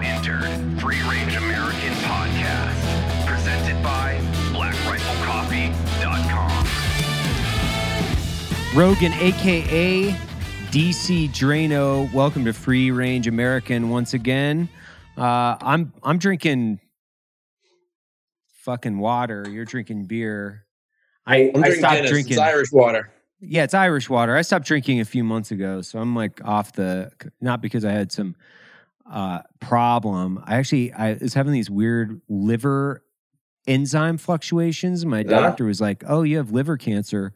now entered Free Range American Podcast, presented by BlackRifleCoffee.com. Rogan, aka DC Draino, welcome to Free Range American once again. Uh, I'm I'm drinking fucking water. You're drinking beer. I, I'm I stopped Guinness. drinking. It's Irish water. Yeah, it's Irish water. I stopped drinking a few months ago, so I'm like off the. Not because I had some uh, problem. I actually I was having these weird liver enzyme fluctuations. My doctor was like, "Oh, you have liver cancer."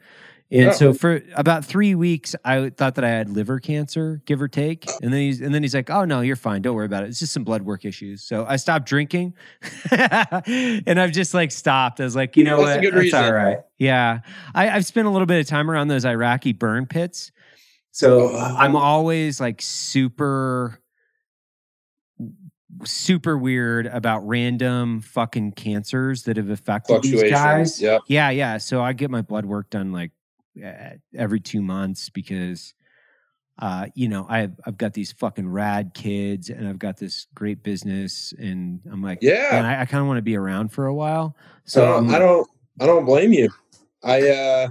And Yeah. so for about three weeks, I thought that I had liver cancer, give or take. And then he's and then he's like, "Oh no, you're fine. Don't worry about it. It's just some blood work issues." So I stopped drinking, and I've just like stopped. I was like, you know That's what? That's reason. all right. Yeah, I, I've spent a little bit of time around those Iraqi burn pits, so Oh. I'm always like super, super weird about random fucking cancers that have affected these guys. Yeah. Yeah, yeah. So I get my blood work done like uh, every two months because, uh, you know, I've I've got these fucking rad kids and I've got this great business and I'm like, Yeah. I, I kind of want to be around for a while. So don't, I don't I don't blame you. I uh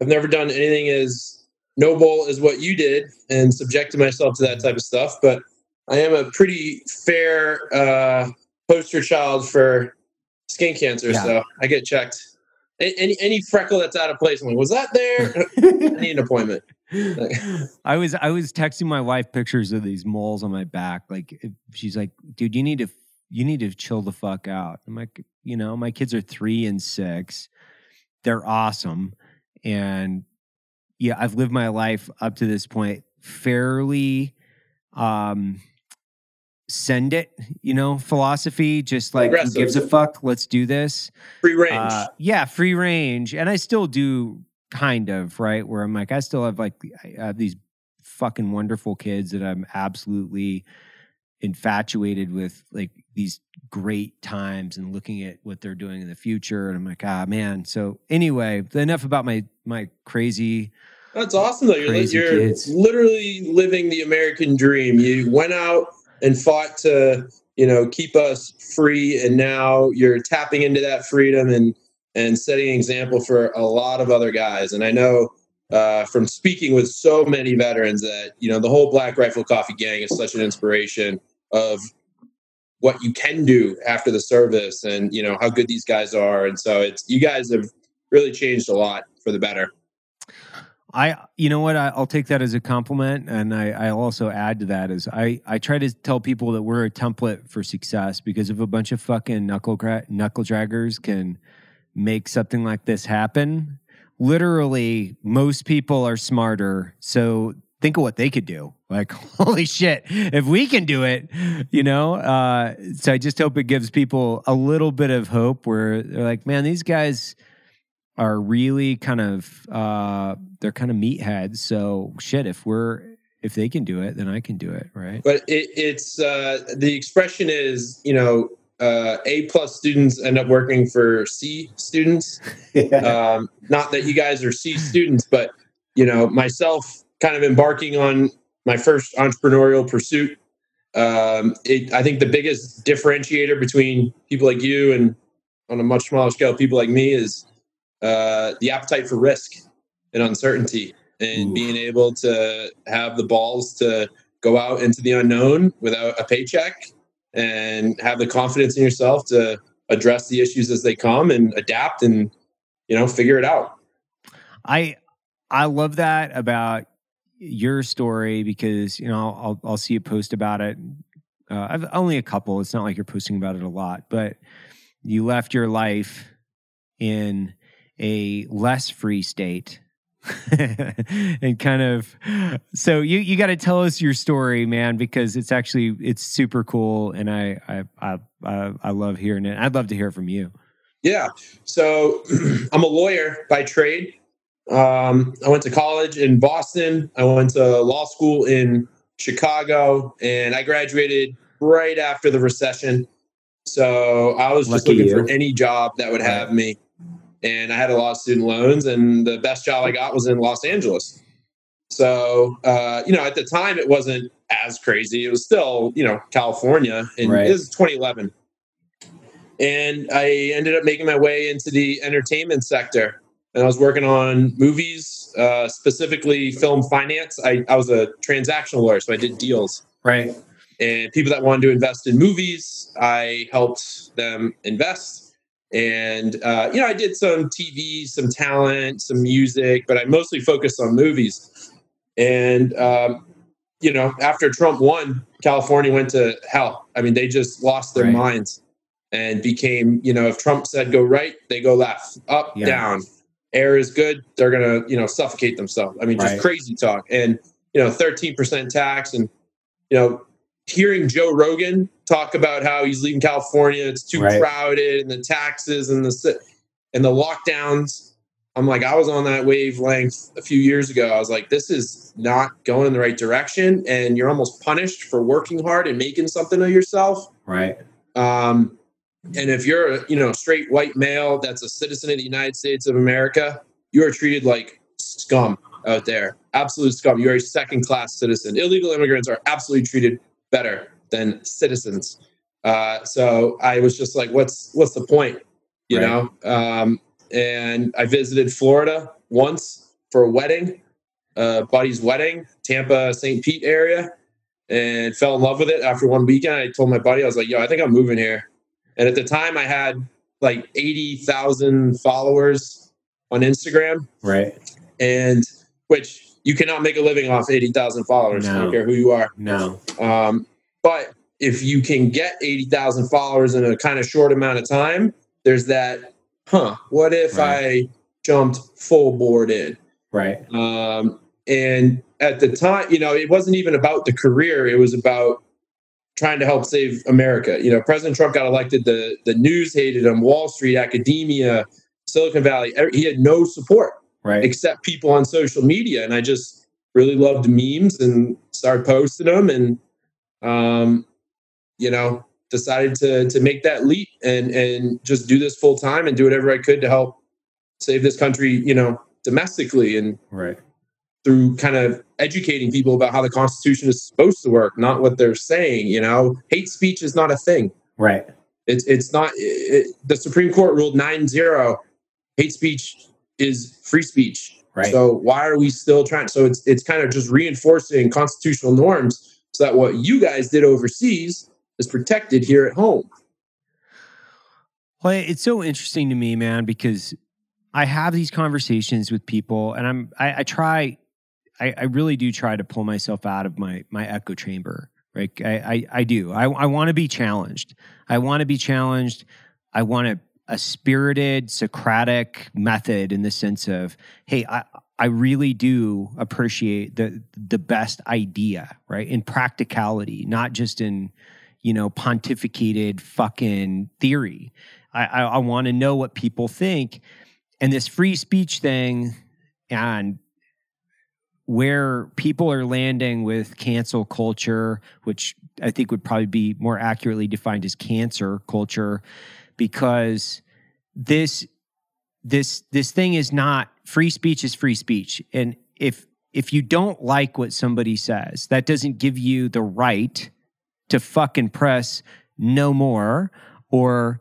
I've never done anything as noble as what you did and subjected myself to that type of stuff, but I am a pretty fair uh poster child for skin cancer, Yeah. so I get checked. Any any freckle that's out of place, I'm like, was that there? I need an appointment. I was I was texting my wife pictures of these moles on my back. Like she's like, dude, you need to you need to chill the fuck out. I'm like, you know, my kids are three and six. They're awesome. And yeah, I've lived my life up to this point fairly um send it, you know, philosophy, just like who gives a fuck, let's do this. Free range. Uh, yeah, free range, and I still do kind of right where I'm like I still have like I have these fucking wonderful kids that I'm absolutely infatuated with, like these great times and looking at what they're doing in the future, and I'm like ah man. So anyway, enough about my my crazy. That's awesome though. You're, you're literally living the American dream. You went out and fought to, you know, keep us free, and now you're tapping into that freedom and and setting an example for a lot of other guys. And I know uh, from speaking with so many veterans that you know the whole Black Rifle Coffee Gang is such an inspiration of what you can do after the service, and you know how good these guys are. And so it's you guys have really changed a lot for the better. I, you know what? I, I'll take that as a compliment, and I, I also add to that is I, I try to tell people that we're a template for success because if a bunch of fucking knuckle gra- knuckle draggers can make something like this happen, literally most people are smarter. So think of what they could do. Like, holy shit, if we can do it, you know? Uh, so I just hope it gives people a little bit of hope where they're like, man, these guys are really kind of uh they're kind of meatheads. So shit if we're if they can do it then i can do it right? But it, it's uh, the expression is you know uh, a plus students end up working for c students. Um, not that you guys are c students but you know myself kind of embarking on my first entrepreneurial pursuit um, it, i think the biggest differentiator between people like you and on a much smaller scale people like me is uh, the appetite for risk and uncertainty and Ooh. being able to have the balls to go out into the unknown without a paycheck and have the confidence in yourself to address the issues as they come and adapt and you know figure it out. I i love that about your story because you know i'll i'll see a post about it. Uh, i've only a couple. It's not like you're posting about it a lot but you left your life in a less free state and kind of so you you got to tell us your story man because it's actually it's super cool and I, I i i i love hearing it. I'd love to hear from you. Yeah. So i'm a lawyer by trade. Um, i went to college in boston. I went to law school in chicago and i graduated right after the recession. So i was just looking you. for any job that would have me and I had a lot of student loans, and the best job I got was in Los Angeles. So, uh, you know, at the time, it wasn't as crazy. It was still, you know, California, and Right. it was 2011. And I ended up making my way into the entertainment sector, and I was working on movies, uh, specifically film finance. I, I was a transactional lawyer, so I did deals. Right. And people that wanted to invest in movies, I helped them invest. And uh, you know, I did some TV, some talent, some music, but I mostly focused on movies. And um, you know, after Trump won, California went to hell. I mean, they just lost their Right. minds and became, you know, if Trump said go right, they go left, up, Yeah. down. Air is good, they're gonna, you know, suffocate themselves. I mean, just Right. crazy talk. And you know, 13% tax and you know, hearing Joe Rogan talk about how he's leaving California, it's too Right. crowded, and the taxes and the and the lockdowns. I'm like, I was on that wavelength a few years ago. I was like, this is not going in the right direction, and you're almost punished for working hard and making something of yourself. Right. Um, and if you're a you know straight white male that's a citizen of the United States of America, you are treated like scum out there. Absolute scum. You are a second class citizen. Illegal immigrants are absolutely treated better than citizens. Uh, so I was just like, what's what's the point? You Right. know? Um, and I visited Florida once for a wedding, uh, buddy's wedding, Tampa, St. Pete area, and fell in love with it after one weekend. I told my buddy, I was like, yo, I think I'm moving here. And at the time, I had like 80,000 followers on Instagram, Right. and which you cannot make a living off 80,000 followers. I No. don't care who you are. No. Um, but if you can get 80,000 followers in a kind of short amount of time, there's that, huh, what if I jumped full board in? Right. Um, and at the time, you know, it wasn't even about the career, it was about trying to help save America. You know, President Trump got elected, the, the news hated him, Wall Street, academia, Silicon Valley, he had no support Right. except people on social media. And I just really loved memes and started posting them and, um, you know, decided to, to make that leap and, and just do this full time and do whatever I could to help save this country, you know, domestically and Right. through kind of educating people about how the Constitution is supposed to work, not what they're saying. You know, hate speech is not a thing. Right. It's it's not. It, the Supreme Court ruled 9-0. Hate speech is free speech. Right. So why are we still trying? So it's it's kind of just reinforcing constitutional norms so that what you guys did overseas is protected here at home. Well, it's so interesting to me, man, because I have these conversations with people, and I'm I, I try, I, I really do try to pull myself out of my my echo chamber. Right, I I, I do. I I want to be challenged. I want to be challenged. I want a, a spirited Socratic method in the sense of, hey, I I really do appreciate the the best idea, right? In practicality, not just in you know pontificated fucking theory. I, I, I want to know what people think. And this free speech thing and where people are landing with cancel culture, which I think would probably be more accurately defined as cancer culture, because this this this thing is not free speech is free speech. And if if you don't like what somebody says, that doesn't give you the right to fucking press no more or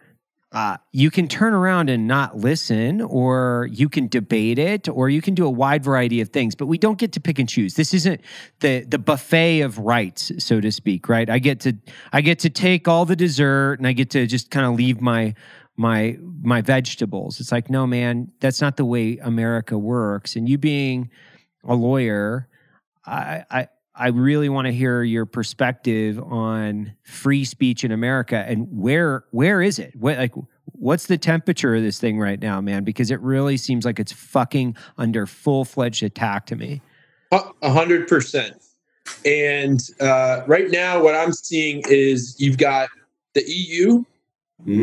uh, you can turn around and not listen, or you can debate it, or you can do a wide variety of things. But we don't get to pick and choose. This isn't the the buffet of rights, so to speak. Right? I get to I get to take all the dessert, and I get to just kind of leave my my my vegetables. It's like, no, man, that's not the way America works. And you being a lawyer, I I I really want to hear your perspective on free speech in America and where where is it? What like what's the temperature of this thing right now, man? Because it really seems like it's fucking under full fledged attack to me. A a hundred percent. And uh, right now, what I'm seeing is you've got the EU,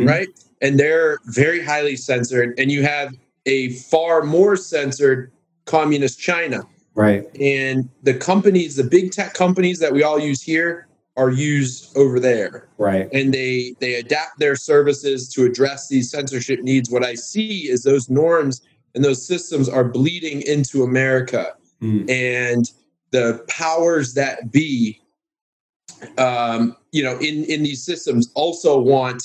right? And they're very highly censored, and you have a far more censored communist China. Right. And the companies, the big tech companies that we all use here, are used over there, Right. and they they adapt their services to address these censorship needs. What I see is those norms and those systems are bleeding into America Mm. and the powers that be um, you know, in in these systems also want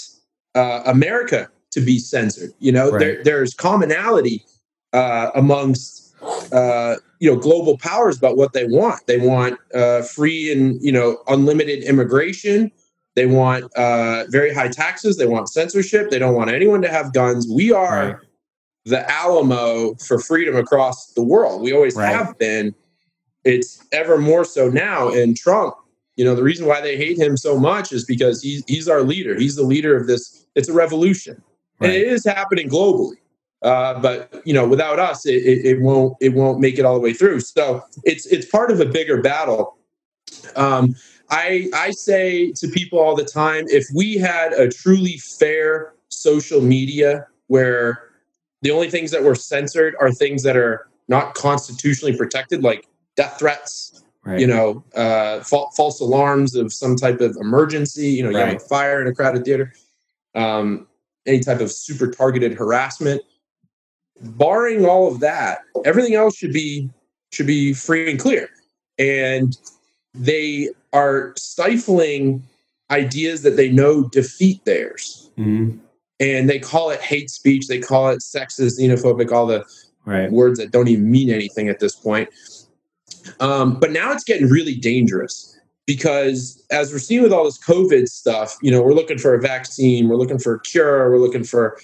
uh, America to be censored. You know, Right. there, there's commonality uh, amongst uh, you know global powers about what they want. They want uh, free and you know unlimited immigration. They want uh, very high taxes. They want censorship. They don't want anyone to have guns. We are Right. the Alamo for freedom across the world. We always Right. have been. It's ever more so now. And Trump, you know, the reason why they hate him so much is because he's he's our leader. He's the leader of this. It's a revolution, and it is happening globally. Uh, but you know, without us, it, it, it won't it won't make it all the way through. So it's it's part of a bigger battle. Um, I I say to people all the time, if we had a truly fair social media where the only things that were censored are things that are not constitutionally protected, like death threats, Right. you know, uh, fa- false alarms of some type of emergency, you know, you have a fire in a crowded theater, um, any type of super targeted harassment. Barring all of that, everything else should be should be free and clear. And they are stifling ideas that they know defeat theirs. Mhm. And they call it hate speech. They call it sexist, xenophobic, all the Right. words that don't even mean anything at this point. Um, but now it's getting really dangerous because as we're seeing with all this COVID stuff, you know, we're looking for a vaccine, we're looking for a cure, we're looking for,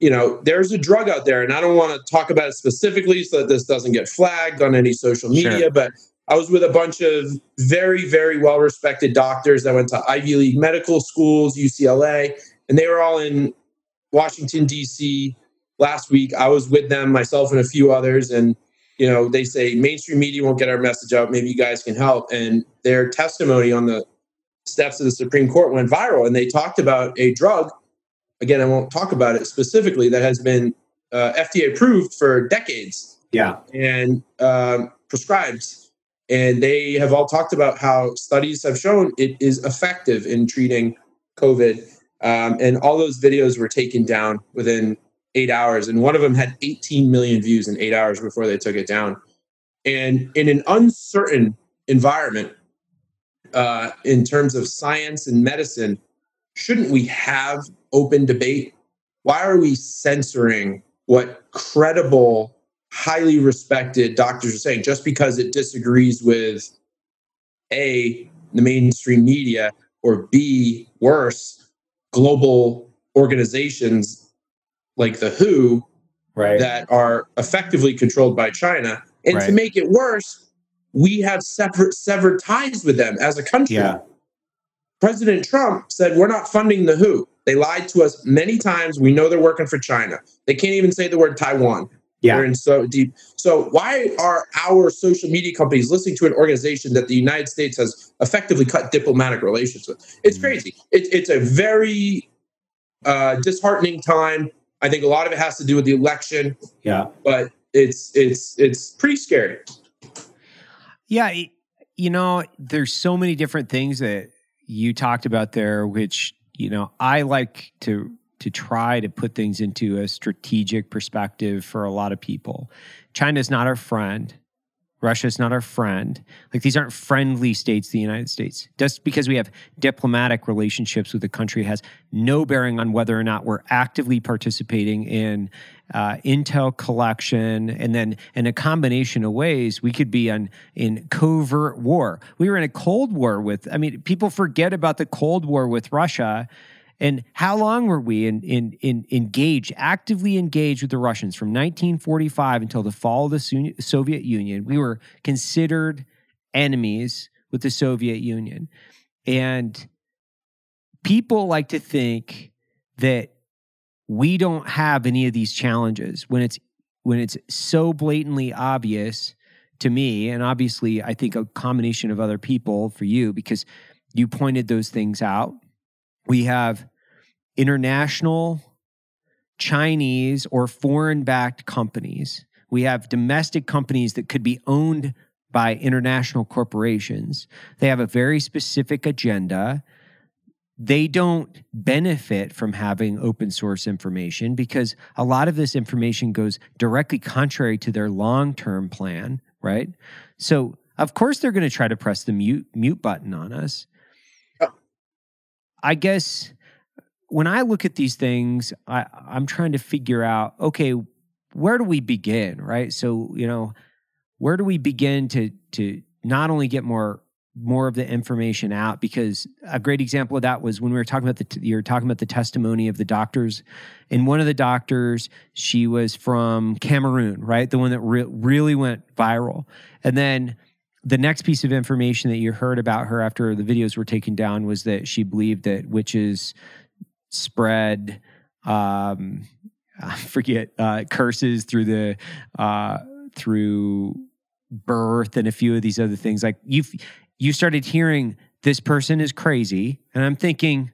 you know, there's a drug out there, and I don't want to talk about it specifically so that this doesn't get flagged on any social media, Sure. but I was with a bunch of very, very well respected doctors that went to Ivy League medical schools, UCLA, and they were all in Washington, D.C. last week. I was with them, myself and a few others, and you know, they say mainstream media won't get our message out. Maybe you guys can help. And their testimony on the steps of the Supreme Court went viral, and they talked about a drug. Again, I won't talk about it specifically. That has been uh, FDA approved for decades Yeah. and um, prescribed. And they have all talked about how studies have shown it is effective in treating COVID. Um, and all those videos were taken down within eight hours. And one of them had 18 million views in eight hours before they took it down. And in an uncertain environment, uh, in terms of science and medicine, shouldn't we have open debate? Why are we censoring what credible, highly respected doctors are saying just because it disagrees with A, the mainstream media, or B, worse, global organizations like the WHO Right. that are effectively controlled by China. And to make it worse, we have separate severed ties with them as a country. Yeah. President Trump said, We're not funding the WHO. They lied to us many times. We know they're working for China. They can't even say the word Taiwan. Yeah. They're in so deep. So, why are our social media companies listening to an organization that the United States has effectively cut diplomatic relations with? It's Mhm. crazy. It, it's a very uh, disheartening time. I think a lot of it has to do with the election, Yeah. but it's it's it's pretty scary. Yeah, you know, there's so many different things that you talked about there, which you know I like to to try to put things into a strategic perspective for a lot of people. China's not our friend. Russia's not our friend. Like these aren't friendly states, the United States. Just because we have diplomatic relationships with a country has no bearing on whether or not we're actively participating in uh, intel collection, and then in a combination of ways, we could be on in covert war. We were in a Cold War with. I mean, people forget about the Cold War with Russia. And how long were we in, in, in engaged, actively engaged with the Russians from 1945 until the fall of the Soviet Union? We were considered enemies with the Soviet Union. And people like to think that we don't have any of these challenges when it's when it's so blatantly obvious to me and obviously I think a combination of other people for you because you pointed those things out. We have international Chinese or foreign backed companies. We have domestic companies that could be owned by international corporations. They have a very specific agenda. They don't benefit from having open source information because a lot of this information goes directly contrary to their long term plan, right? So Of course, they're going to try to press the mute mute button on us. I guess when I look at these things, I, I'm trying to figure out okay, where do we begin, right? So you know, where do we begin to to not only get more more of the information out? Because a great example of that was when we were talking about the you were talking about the testimony of the doctors and one of the doctors she was from Cameroon right? The one that re- really went viral. And then the next piece of information that you heard about her after the videos were taken down was that she believed that witches spread um I forget uh curses through the uh through birth and a few of these other things. Like you you started hearing this person is crazy and i'm thinking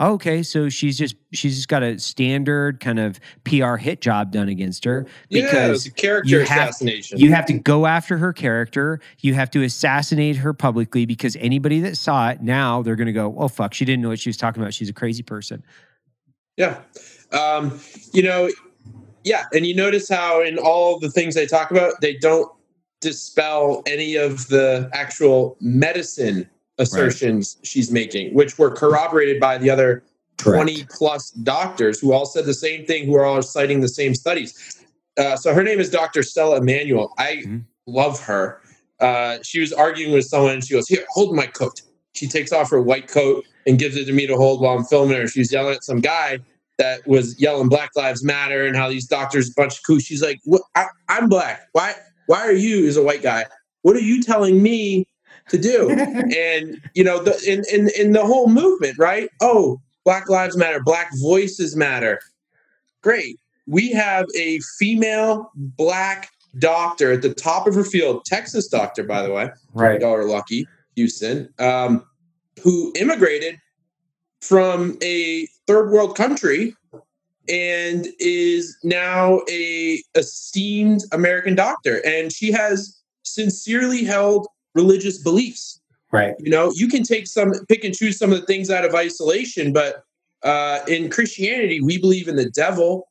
okay so she's just she's just got a standard kind of pr hit job done against her yeah, because a character you have- assassination. you have to go after her character you have to assassinate her publicly because anybody that saw it now they're going to go oh fuck she didn't know what she was talking about she's a crazy person Yeah. Um, you know, yeah. And you notice how in all the things they talk about, they don't dispel any of the actual medicine assertions she's making, which were corroborated by the other 20 plus doctors who all said the same thing, who are all citing the same studies. Uh, so her name is Dr. Stella Immanuel. I Mhm. love her. Uh, she was arguing with someone and she goes, Here, hold my coat. She takes off her white coat and gives it to me to hold while I'm filming her. She's yelling at some guy that was yelling Black Lives Matter and how these doctors a bunch of coo. She's like. I, I'm black. Why? Why are you as a white guy? What are you telling me to do? and you know, the in in in the whole movement, right? Oh, Black Lives Matter. Black voices matter. Great. We have a female black doctor at the top of her field, Texas doctor, by the way right y'all are lucky, Houston, um, who immigrated from a third world country and is now a esteemed American doctor. And she has sincerely held religious beliefs. right You know, you can take some, pick and choose some of the things out of isolation, but uh, in Christianity, we believe in the devil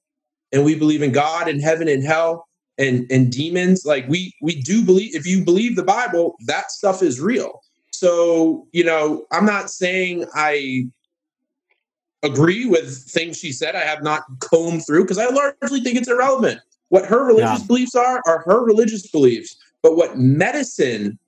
and we believe in God and heaven and hell and and demons. Like we we do believe if you believe the Bible, that stuff is real. So, you know, I'm not saying I agree with things she said. I have not combed through because I largely think it's irrelevant. What her religious Yeah. beliefs are are her religious beliefs. But what medicine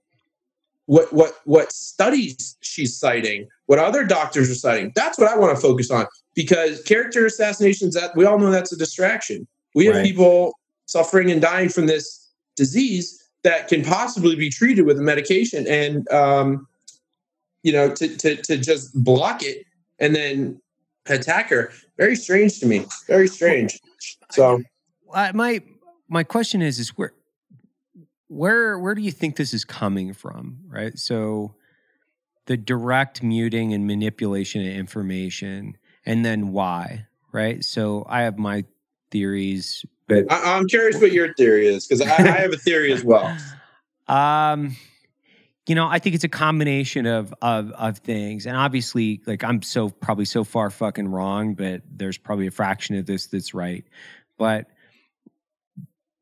what what what studies she's citing, what other doctors are citing. That's what I want to focus on because character assassinations. That we all know that's a distraction. We have people suffering and dying from this disease that can possibly be treated with a medication, and um, you know, to to to just block it and then attack her. Very strange to me. Very strange. So I, my my question is is where where where do you think this is coming from right? So the direct muting and manipulation of information and then why right? So i have my theories but I, I'm curious what your theory is because I, I have a theory as well. um you know i think it's a combination of of of things and obviously like i'm so probably so far fucking wrong but there's probably a fraction of this that's right. But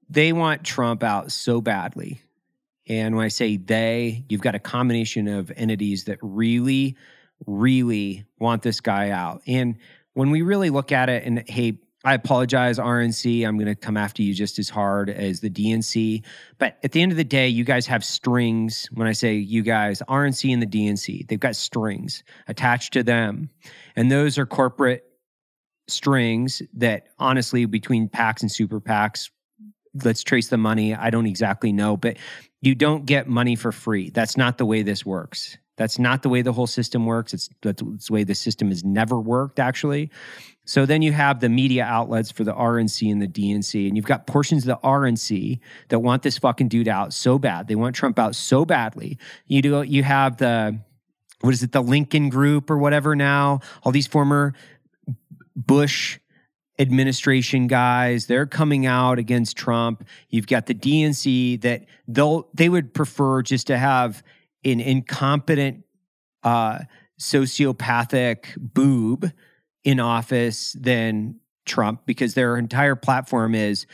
they want trump out so badly and when i say they you've got a combination of entities that really really want this guy out and when we really look at it and hey I apologize, RNC. I'm going to come after you just as hard as the DNC. But at the end of the day, you guys have strings. When I say you guys, RNC and the DNC, they've got strings attached to them. And those are corporate strings that honestly, between PACs and super PACs, let's trace the money. I don't exactly know, but you don't get money for free. That's not the way this works. That's not the way the whole system works. It's that's the way the system has never worked, actually. So then you have the media outlets for the RNC and the DNC, and you've got portions of the RNC that want this fucking dude out so bad. They want Trump out so badly. You do. You have the what is it, the Lincoln Group or whatever now? All these former Bush administration guys they're coming out against Trump you've got the DNC that they'll they would prefer just to have an incompetent uh sociopathic boob in office than Trump because their entire platform is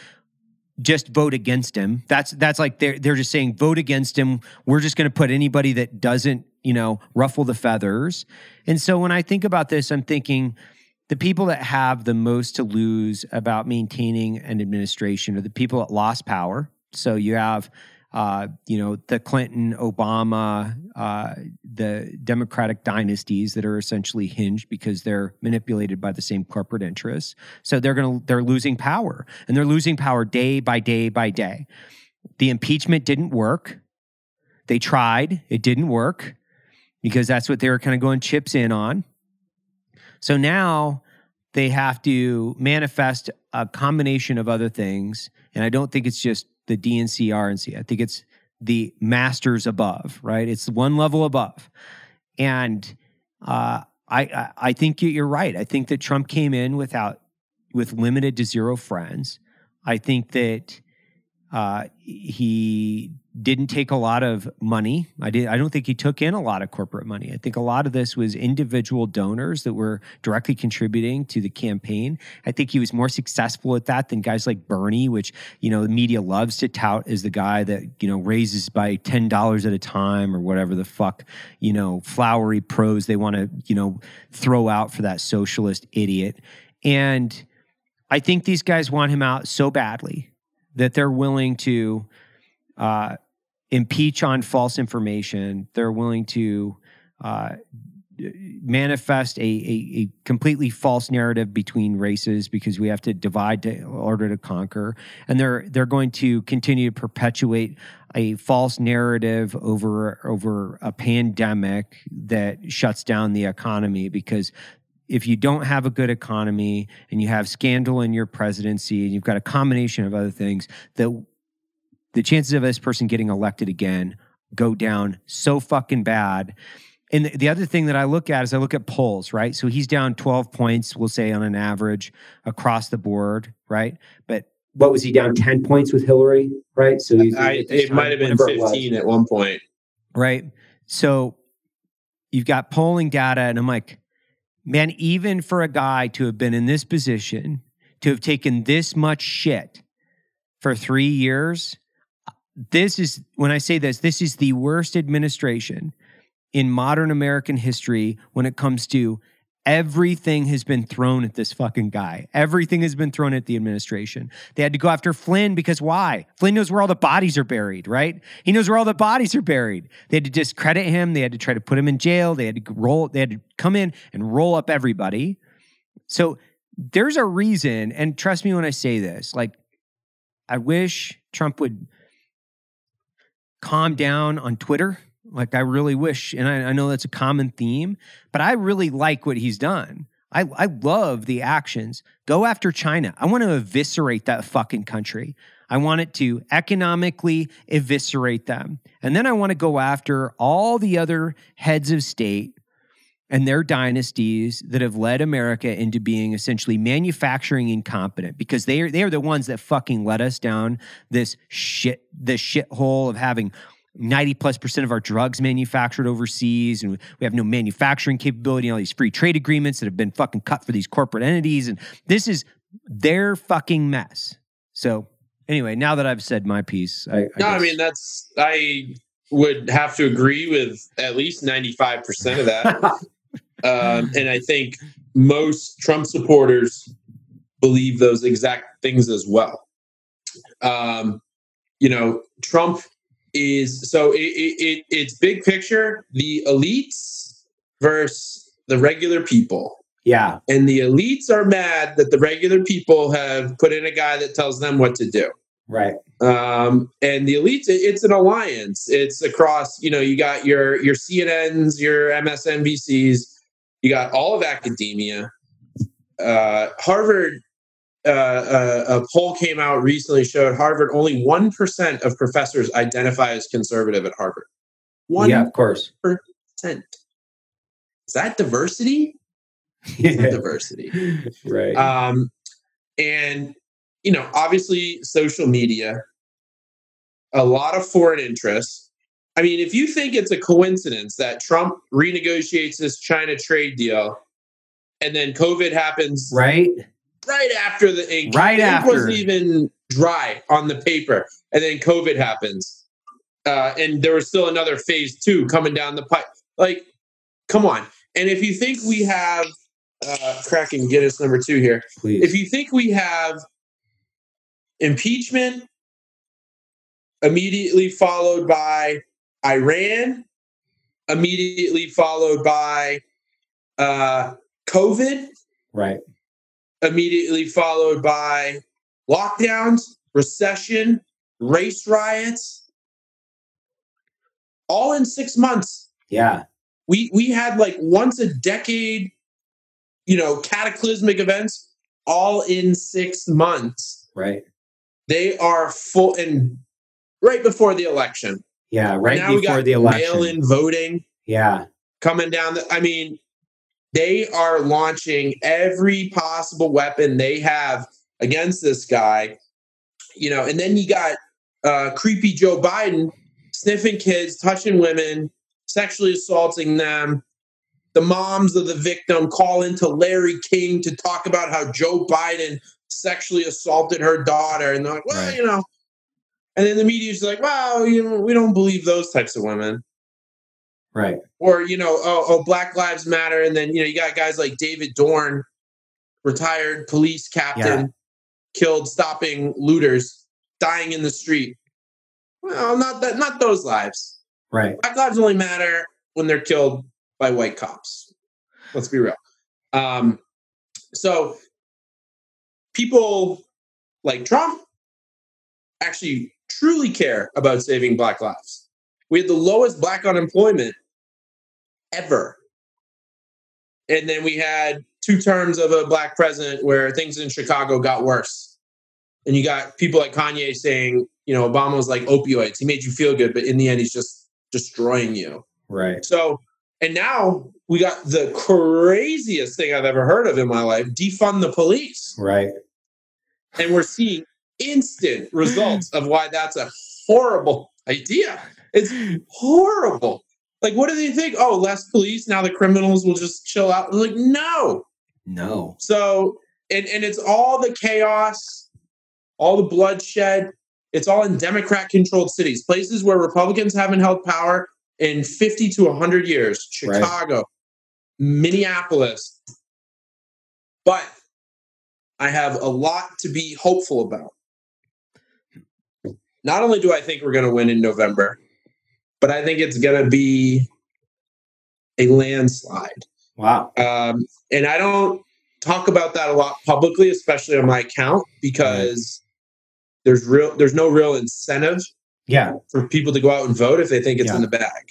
just vote against him. That's that's like they're they're just saying vote against him. We're just going to put anybody that doesn't you know ruffle the feathers. And so when I think about this, I'm thinking the people that have the most to lose about maintaining an administration are the people that lost power. So you have uh, you know, the Clinton, Obama, uh, the Democratic dynasties that are essentially hinged because they're manipulated by the same corporate interests. So they're going to they're losing power, and they're losing power day by day by day. The impeachment didn't work. They tried, it didn't work because that's what they were kind of going chips in on. So now they have to manifest a combination of other things, and I don't think it's just the DNC, RNC. I think it's the masters above, right? It's one level above. And uh, I, I think you're right. I think that Trump came in without with limited to zero friends. I think that uh, he didn't take a lot of money. I did. I don't think he took in a lot of corporate money. I think a lot of this was individual donors that were directly contributing to the campaign. I think he was more successful at that than guys like Bernie, which you know the media loves to tout as the guy that you know raises by ten dollars at a time or whatever the fuck you know flowery prose they want to you know throw out for that socialist idiot. And I think these guys want him out so badly that they're willing to uh, impeach on false information. They're willing to uh, manifest a, a, a, completely false narrative between races because we have to divide in order to conquer, and they're they're going to continue to perpetuate a false narrative over over a pandemic that shuts down the economy because if you don't have a good economy and you have scandal in your presidency and you've got a combination of other things that the chances of this person getting elected again go down so fucking bad and the other thing that I look at is I look at polls, right? So he's down 12 points, we'll say on an average across the board, right? But what was he down 10 points with Hillary, right? So I, it might have been 15 at one point. Right. So you've got polling data, and I'm like, man, even for a guy to have been in this position, to have taken this much shit for three years, this is, when I say this, this is the worst administration in modern American history when it comes to Everything has been thrown at this fucking guy. Everything has been thrown at the administration. They had to go after Flynn because why? Flynn knows where all the bodies are buried, right? He knows where all the bodies are buried. They had to discredit him. They had to try to put him in jail. They had to roll, they had to come in and roll up everybody. So there's a reason, and trust me when I say this, like, I wish Trump would calm down on Twitter like I really wish, and I, I know that's a common theme, but I really like what he's done. I, I love the actions. Go after China. I want to eviscerate that fucking country. I want it to economically eviscerate them. And then I want to go after all the other heads of state and their dynasties that have led America into being essentially manufacturing incompetent because they are they are the ones that fucking let us down this shit this shithole of having 90 plus percent of our drugs manufactured overseas and we have no manufacturing capability and all these free trade agreements that have been fucking cut for these corporate entities and this is their fucking mess so anyway now that i've said my piece i, I no guess. i mean that's i would have to agree with at least 95% of that um, and i think most trump supporters believe those exact things as well um, you know trump is so it, it, it's big picture the elites versus the regular people. Yeah. And the elites are mad that the regular people have put in a guy that tells them what to do. Right. Um, and the elites it's an alliance. It's across you know you got your your cnn's your msnbcs you got all of academia. Uh, harvard uh, uh, a poll came out recently showed Harvard only one percent of professors identify as conservative at Harvard. One yeah, of course. Percent. Is that diversity? Yeah. diversity, right? Um, and you know, obviously, social media, a lot of foreign interests. I mean, if you think it's a coincidence that Trump renegotiates this China trade deal, and then COVID happens, right? Right after the ink. Right the after ink wasn't even dry on the paper, and then COVID happens, uh, and there was still another phase two coming down the pipe. Like, come on! And if you think we have uh, cracking Guinness number two here, Please. if you think we have impeachment immediately followed by Iran, immediately followed by uh, COVID, right. Immediately followed by lockdowns, recession, race riots, all in six months. Yeah. We we had like once a decade, you know, cataclysmic events, all in six months. Right. They are full and right before the election. Yeah. Right now before got the election. mail-in voting Yeah. coming down. The, I mean, they are launching every possible weapon they have against this guy. You know, and then you got uh, creepy Joe Biden sniffing kids, touching women, sexually assaulting them. The moms of the victim call into Larry King to talk about how Joe Biden sexually assaulted her daughter, and they're like, "Well, Right. you know." And then the media's like, "Well, you know, we don't believe those types of women." Right. or you know, oh, oh, Black Lives Matter, and then you know, you got guys like David Dorn, retired police captain, killed stopping looters, dying in the street. Well, not that, not those lives. Right. Black lives only matter when they're killed by white cops. Let's be real. Um, so people like Trump actually truly care about saving black lives. We had the lowest black unemployment ever. And then we had two terms of a black president where things in Chicago got worse. And you got people like Kanye saying, you know, Obama was like opioids. He made you feel good, but in the end, he's just destroying you. Right. So, and now we got the craziest thing I've ever heard of in my life defund the police. Right. And we're seeing instant results of why that's a horrible idea. It's horrible. Like, what do they think? Oh, less police. Now the criminals will just chill out. Like, no. No. So, and, and it's all the chaos, all the bloodshed. It's all in Democrat controlled cities, places where Republicans haven't held power in 50 to 100 years Right. Chicago, Minneapolis. But I have a lot to be hopeful about. Not only do I think we're going to win in November, but I think it's going to be a landslide. Wow. Um, and I don't talk about that a lot publicly, especially on my account, because there's real there's no real incentive Yeah. for people to go out and vote if they think it's Yeah. in the bag.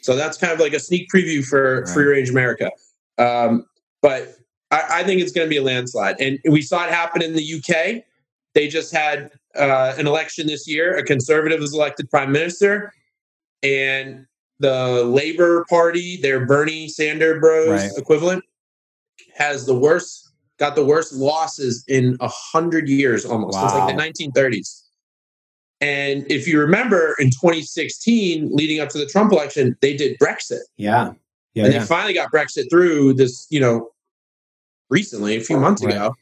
So that's kind of like a sneak preview for Right. Free Range America. Um, but I, I think it's going to be a landslide, and we saw it happen in the UK. They just had uh, an election this year. A conservative was elected prime minister, and the Labor Party, their Bernie Sanders bros Right. equivalent, has the worst, got the worst losses in a hundred years almost. Since like the 1930s. And if you remember in 2016, leading up to the Trump election, they did Brexit. Yeah. Yeah. and yeah. they finally got Brexit through this, you know, recently, a few months Right. ago.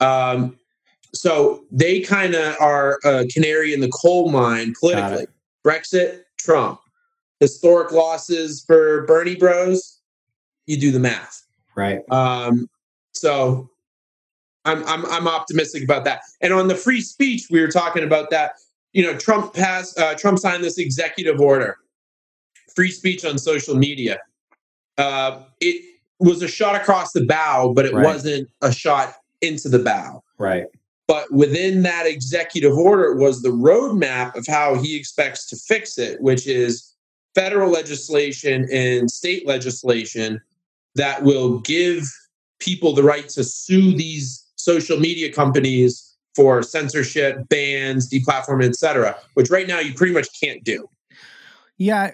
Um, so they kind of are a canary in the coal mine politically. Brexit, Trump, historic losses for Bernie Bros. You do the math. Right. Um, so I'm, I'm I'm optimistic about that. And on the free speech, we were talking about that. You know, Trump passed. Uh, Trump signed this executive order, free speech on social media. Uh, it was a shot across the bow, but it Right. wasn't a shot into the bow. Right. But within that executive order was the roadmap of how he expects to fix it, which is federal legislation and state legislation that will give people the right to sue these social media companies for censorship, bans, deplatforming, et cetera, which right now you pretty much can't do. Yeah,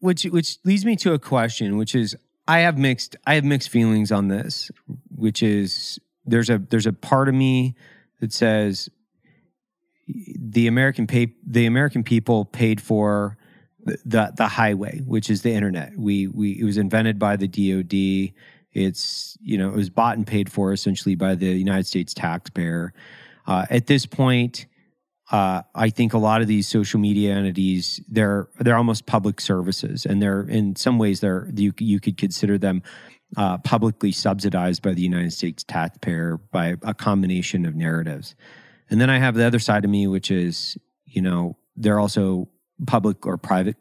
which which leads me to a question, which is I have mixed I have mixed feelings on this, which is there's a there's a part of me that says the American pay, the American people paid for the, the the highway, which is the internet. We we it was invented by the DoD. It's you know it was bought and paid for essentially by the United States taxpayer. Uh, at this point, uh, I think a lot of these social media entities they're they're almost public services, and they're in some ways they're you you could consider them uh, publicly subsidized by the United States taxpayer by a combination of narratives. And then I have the other side of me, which is you know they're also public or private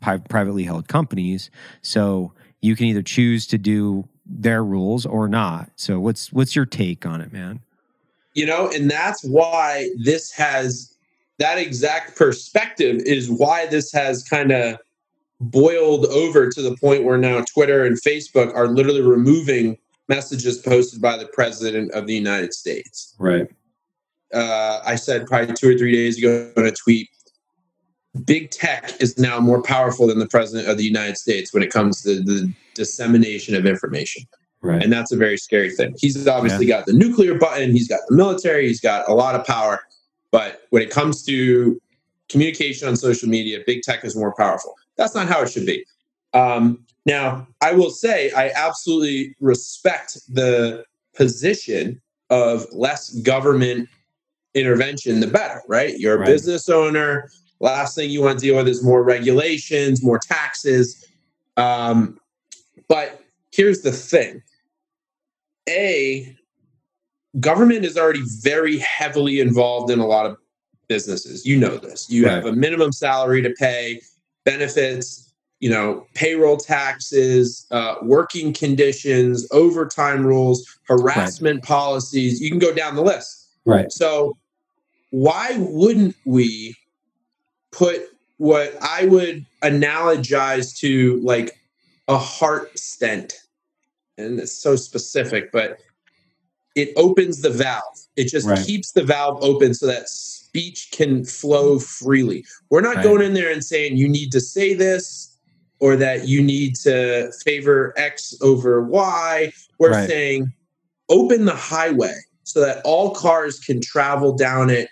pri- privately held companies, so you can either choose to do their rules or not. So what's what's your take on it, man? You know, and that's why this has that exact perspective is why this has kind of boiled over to the point where now Twitter and Facebook are literally removing messages posted by the president of the United States. Right. Uh, I said probably two or three days ago in a tweet big tech is now more powerful than the president of the United States when it comes to the dissemination of information. Right. And that's a very scary thing. He's obviously yeah. got the nuclear button, he's got the military, he's got a lot of power. But when it comes to communication on social media, big tech is more powerful. That's not how it should be. Um, now, I will say I absolutely respect the position of less government intervention, the better, right? You're a right. business owner, Last thing you want to deal with is more regulations, more taxes. Um, but here's the thing A, government is already very heavily involved in a lot of businesses. You know this. You right. have a minimum salary to pay, benefits, you know, payroll taxes, uh, working conditions, overtime rules, harassment right. policies. You can go down the list. Right. So, why wouldn't we put what I would analogize to like a heart stent. And it's so specific, but it opens the valve. It just right. keeps the valve open so that speech can flow freely. We're not right. going in there and saying you need to say this or that you need to favor X over Y. We're right. saying open the highway so that all cars can travel down it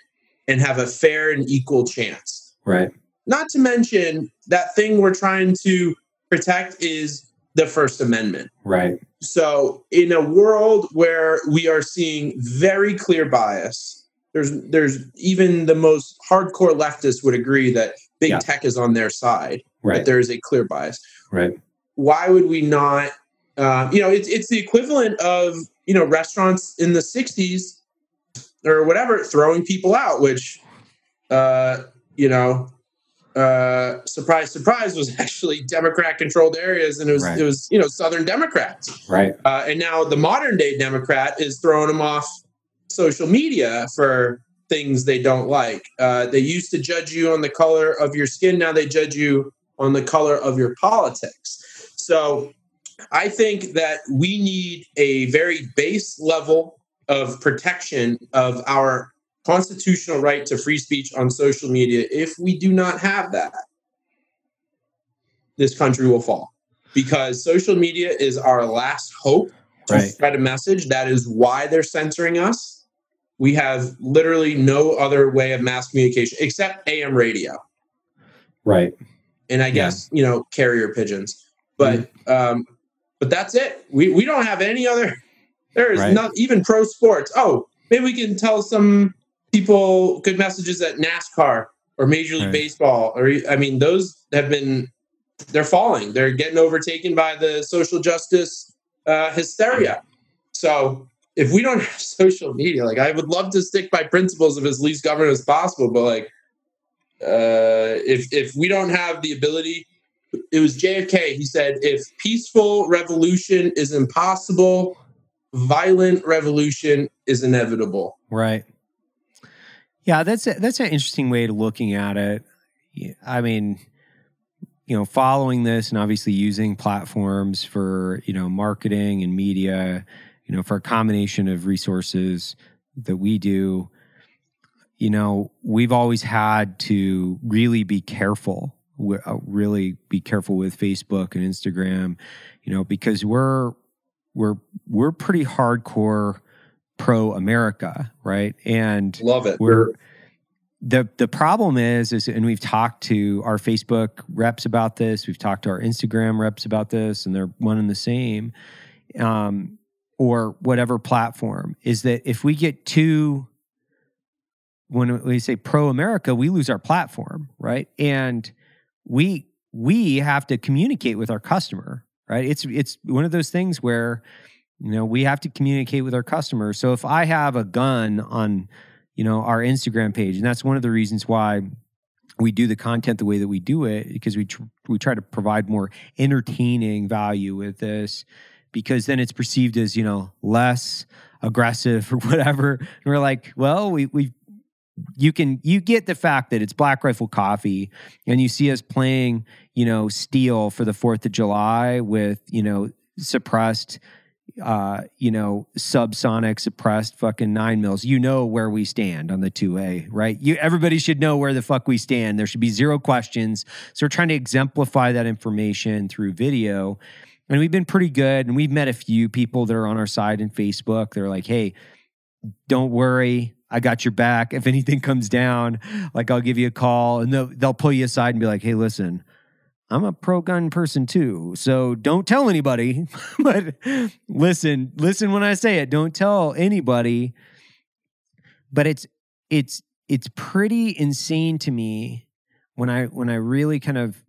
and have a fair and equal chance. Right. Not to mention that thing we're trying to protect is the First Amendment. Right. So, in a world where we are seeing very clear bias, there's there's even the most hardcore leftists would agree that big yeah. tech is on their side. Right. That there is a clear bias. Right. Why would we not? Uh, you know, it's it's the equivalent of you know restaurants in the '60s or whatever throwing people out, which uh, you know, uh, surprise, surprise, was actually Democrat controlled areas, and it was right. it was you know Southern Democrats, right? Uh, and now the modern day Democrat is throwing them off social media for things they don't like. Uh, they used to judge you on the color of your skin, now they judge you on the color of your politics. So I think that we need a very base level of protection of our constitutional right to free speech on social media. If we do not have that, this country will fall because social media is our last hope to right. spread a message. That is why they're censoring us. We have literally no other way of mass communication except AM radio. Right. And I guess, yeah. you know, carrier pigeons. But mm-hmm. um, but that's it. We we don't have any other there is right. not even pro sports. Oh, maybe we can tell some people good messages at NASCAR or Major League right. Baseball, or I mean, those have been they're falling. They're getting overtaken by the social justice uh, hysteria. So if we don't have social media, like I would love to stick by principles of as least government as possible, but like uh, if if we don't have the ability, it was JFK. He said, if peaceful revolution is impossible, violent revolution is inevitable. Right. Yeah, that's a, that's an interesting way to looking at it. I mean, you know, following this and obviously using platforms for you know marketing and media, you know, for a combination of resources that we do. You know, we've always had to really be careful, uh, really be careful with Facebook and Instagram, you know, because we're we're we're pretty hardcore pro America, right? And love it. We're the the problem is is and we've talked to our Facebook reps about this, we've talked to our Instagram reps about this, and they're one and the same, um, or whatever platform is that if we get too when we say pro America, we lose our platform, right? And we we have to communicate with our customer, right? It's it's one of those things where you know we have to communicate with our customer. So if I have a gun on you know our Instagram page, and that's one of the reasons why we do the content the way that we do it because we tr- we try to provide more entertaining value with this because then it's perceived as you know less aggressive or whatever and we're like well we we you can you get the fact that it's black rifle coffee and you see us playing you know steel for the 4th of July with you know suppressed uh, you know, subsonic suppressed fucking nine mils, you know where we stand on the 2A, right? You everybody should know where the fuck we stand. There should be zero questions. So we're trying to exemplify that information through video. And we've been pretty good. And we've met a few people that are on our side in Facebook. They're like, hey, don't worry. I got your back. If anything comes down, like I'll give you a call and they'll, they'll pull you aside and be like, hey, listen, I'm a pro gun person too. So don't tell anybody. but listen, listen when I say it. Don't tell anybody. But it's it's it's pretty insane to me when I when I really kind of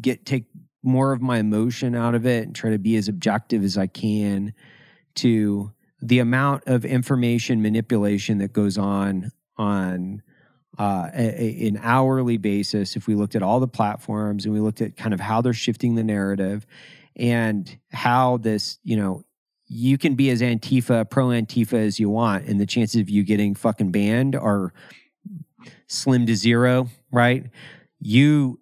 get take more of my emotion out of it and try to be as objective as I can to the amount of information manipulation that goes on on uh, a, an hourly basis if we looked at all the platforms and we looked at kind of how they're shifting the narrative and how this you know you can be as antifa pro antifa as you want and the chances of you getting fucking banned are slim to zero right? You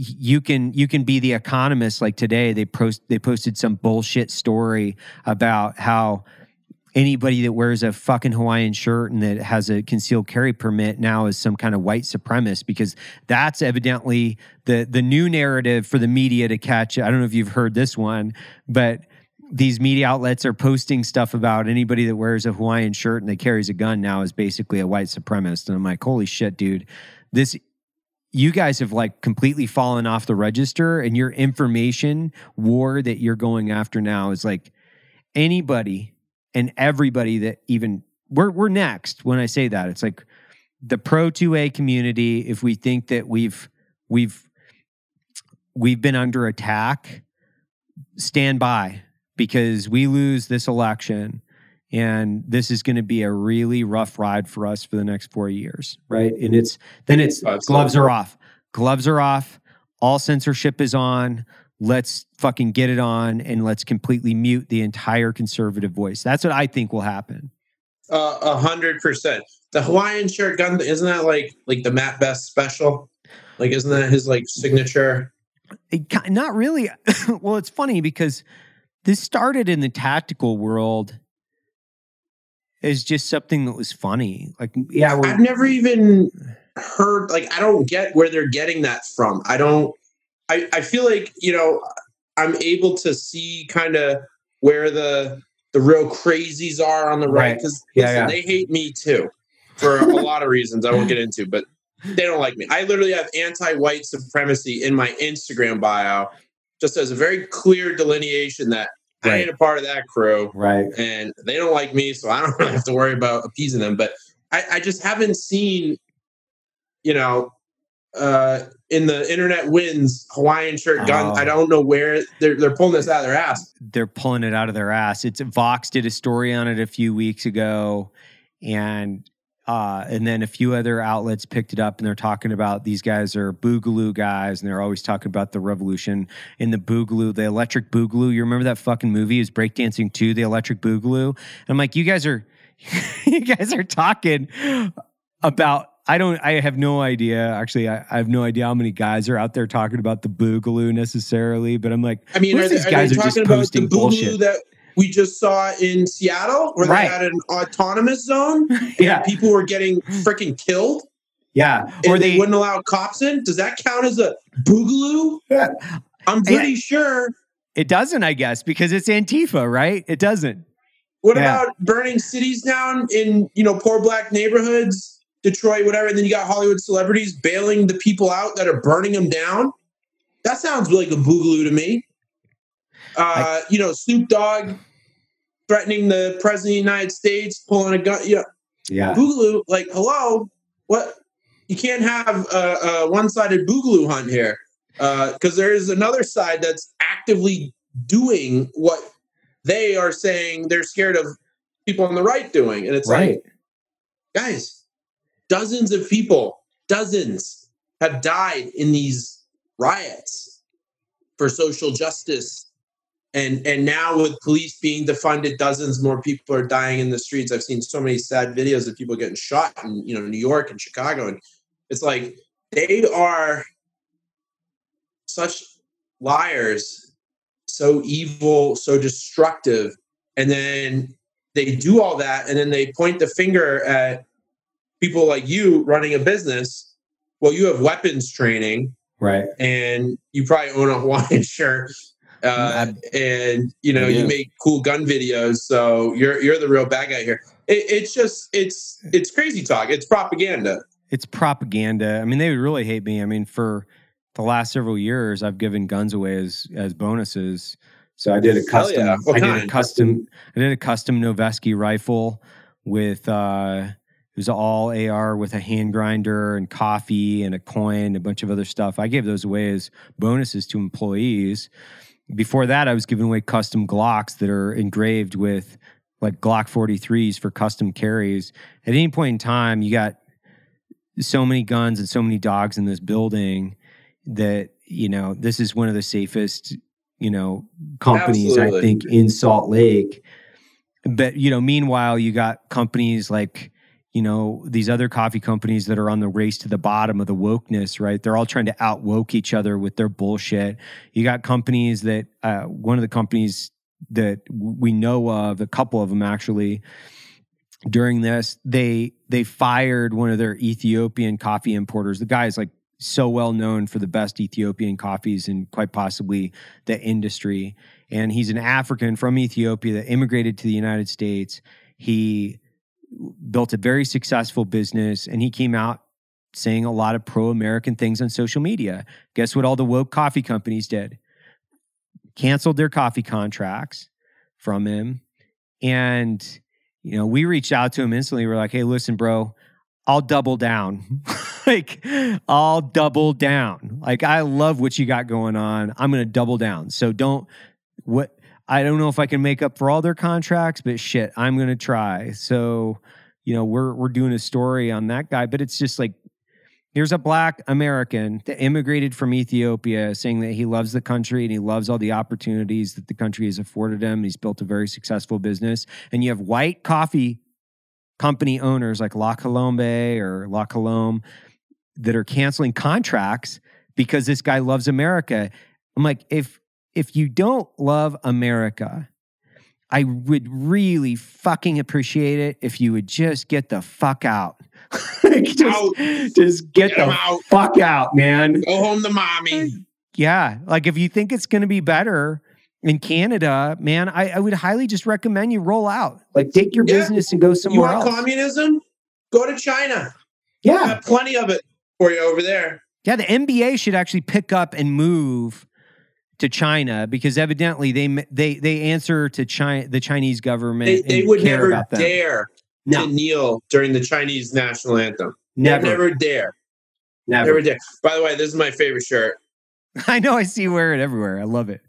you can you can be the economist like today they post they posted some bullshit story about how anybody that wears a fucking Hawaiian shirt and that has a concealed carry permit now is some kind of white supremacist because that's evidently the the new narrative for the media to catch. I don't know if you've heard this one, but these media outlets are posting stuff about anybody that wears a Hawaiian shirt and that carries a gun now is basically a white supremacist. And I'm like, holy shit, dude. This you guys have like completely fallen off the register and your information war that you're going after now is like anybody and everybody that even we're we're next when I say that. It's like the pro 2A community if we think that we've we've we've been under attack stand by because we lose this election and this is going to be a really rough ride for us for the next 4 years, right? And it's then it's gloves are off. Gloves are off. All censorship is on let's fucking get it on and let's completely mute the entire conservative voice. That's what I think will happen. Uh, a hundred percent. The Hawaiian shirt gun isn't that like like the Mat Best special? Like, isn't that his like signature? It, not really. well, it's funny because this started in the tactical world as just something that was funny. Like, yeah, I've never even heard. Like, I don't get where they're getting that from. I don't. I, I feel like you know I'm able to see kind of where the the real crazies are on the right because right. yeah, yeah. they hate me too for a lot of reasons I won't get into, but they don't like me. I literally have anti-white supremacy in my Instagram bio, just as a very clear delineation that right. I ain't a part of that crew, right? And they don't like me, so I don't really have to worry about appeasing them. But I, I just haven't seen, you know, uh, in the internet wins Hawaiian shirt gun. Oh. I don't know where they're they're pulling this out of their ass. They're pulling it out of their ass. It's Vox did a story on it a few weeks ago, and uh, and then a few other outlets picked it up and they're talking about these guys are boogaloo guys and they're always talking about the revolution in the boogaloo, the electric boogaloo. You remember that fucking movie? Is Breakdancing 2, the electric boogaloo? And I'm like, you guys are you guys are talking about I don't. I have no idea. Actually, I, I, have no idea how many guys are out there talking about the boogaloo necessarily. But I'm like, I mean, are, these they, guys are, are just posting bullshit that we just saw in Seattle, where right. they had an autonomous zone, yeah, people were getting freaking killed. Yeah, or they, they, wouldn't allow cops in. Does that count as a boogaloo? Yeah. I'm pretty yeah. sure it doesn't. I guess because it's Antifa, right? It doesn't. What yeah. about burning cities down in you know poor black neighborhoods? Detroit, whatever, and then you got Hollywood celebrities bailing the people out that are burning them down. That sounds like a boogaloo to me. Uh, I, you know, Snoop Dogg threatening the president of the United States, pulling a gun. Yeah, Yeah. Boogaloo, like, hello, what? You can't have a, a one-sided boogaloo hunt here, uh, because there is another side that's actively doing what they are saying they're scared of people on the right doing, and it's Right. like, guys, dozens of people, dozens, have died in these riots for social justice. And and now with police being defunded, dozens more people are dying in the streets. I've seen so many sad videos of people getting shot in you know New York and Chicago, and it's like they are such liars, so evil, so destructive, and then they do all that, and then they point the finger at people like you running a business. Well, you have weapons training Right. and you probably own a Hawaiian shirt. Uh, and you know Yeah. you make cool gun videos, so you're you're the real bad guy here. It, it's just it's it's crazy talk. It's propaganda. It's propaganda. I mean, they would really hate me. I mean, for the last several years, I've given guns away as as bonuses. So I did a custom. yeah. I did a custom. I did a custom Noveske rifle with uh, it was all AR with a hand grinder and coffee and a coin, and a bunch of other stuff. I gave those away as bonuses to employees. Before that, I was giving away custom Glocks that are engraved with like Glock 43s for custom carries. At any point in time, you got so many guns and so many dogs in this building that you know this is one of the safest you know companies i think in salt lake but you know meanwhile you got companies like you know these other coffee companies that are on the race to the bottom of the wokeness right? They're all trying to out woke each other with their bullshit. You got companies that uh, one of the companies that we know of a couple of them actually during this they they fired one of their ethiopian coffee importers. The guy is like so well known for the best ethiopian coffees and quite possibly the industry. And he's an african from ethiopia that immigrated to the united states. He built a very successful business and he came out saying a lot of pro-american things on social media. Guess what all the woke coffee companies did? Canceled their coffee contracts from him. And you know we reached out to him instantly. We're like hey listen bro i'll double down. Like i'll double down. Like i love what you got going on. I'm gonna double down. So don't what i don't know if i can make up for all their contracts but shit i'm gonna try so you know we're we're doing a story on that guy but it's just like here's a black American that immigrated from Ethiopia saying that he loves the country and he loves all the opportunities that the country has afforded him. He's built a very successful business. And you have white coffee company owners like La Colombe or La Colombe that are canceling contracts because this guy loves America. I'm like, if if you don't love America, I would really fucking appreciate it if you would just get the fuck out. Just, Out. just get, Get the out. fuck out, man. Go home to mommy. Yeah. Like if you think it's going to be better in Canada, man, I, I would highly just recommend you roll out. Like take your Yeah. business and go somewhere else. You want else. communism? Go to China. yeah. Plenty of it for you over there. Yeah. The NBA should actually pick up and move to China because evidently they they they answer to China the Chinese government. They, they would never dare No, to kneel during the Chinese national anthem. Never, never, never dare. Never dare. By the way, this is my favorite shirt. I know. I see you wear it everywhere. I love it.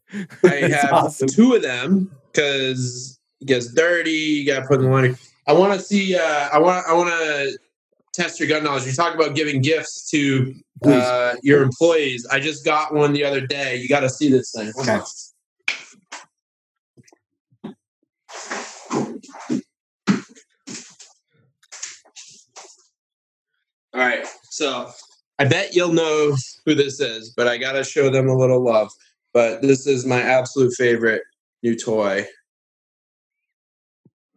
I have awesome. two of them because it gets dirty. You got to put in the laundry. I want to see. Uh, I want. I want to test your gun knowledge. You talk about giving gifts to uh, your employees. I just got one the other day. You got to see this thing. Okay. All right, so I bet you'll know who this is, but I gotta show them a little love. But this is my absolute favorite new toy.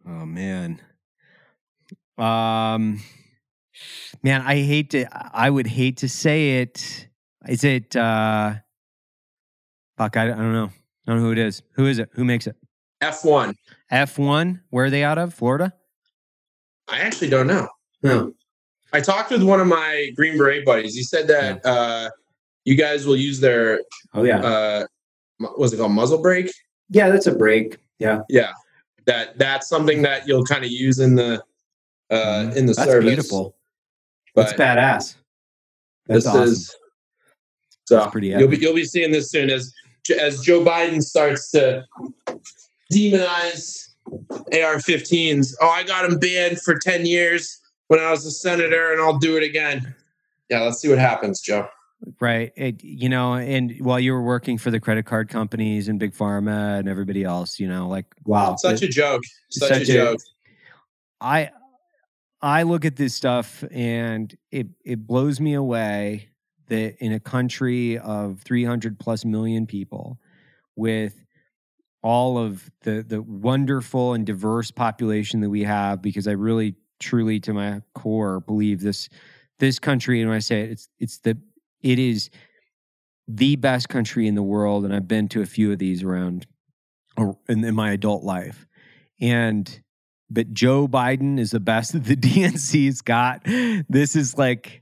Oh man. Um man, I hate to I would hate to say it. Is it uh fuck, I, I don't know. I don't know who it is. Who is it? Who makes it? F1. F1? Where are they out of? Florida? I actually don't know. No. I talked with one of my Green Beret buddies. He said that uh, you guys will use their Oh yeah. uh, what's it called muzzle brake. yeah, that's a break. Yeah. Yeah, that that's something that you'll kind of use in the uh, Mhm. in the That's service. beautiful. That's badass. That's this awesome. is so That's pretty you'll be you'll be seeing this soon as as Joe Biden starts to demonize AR-15s. Oh, I got him banned for ten years when I was a senator, and I'll do it again. Yeah, let's see what happens, Joe. Right. It, you know, and while you were working for the credit card companies and Big Pharma and everybody else, you know, like wow, Such a joke. Such, Such a a- joke. I I look at this stuff and it it blows me away that in a country of 300 plus million people with all of the the wonderful and diverse population that we have because I really truly to my core believe this this country and when I say it, it's it's the it is the best country in the world and I've been to a few of these around in, in my adult life. And but Joe Biden is the best that the DNC's got. This is like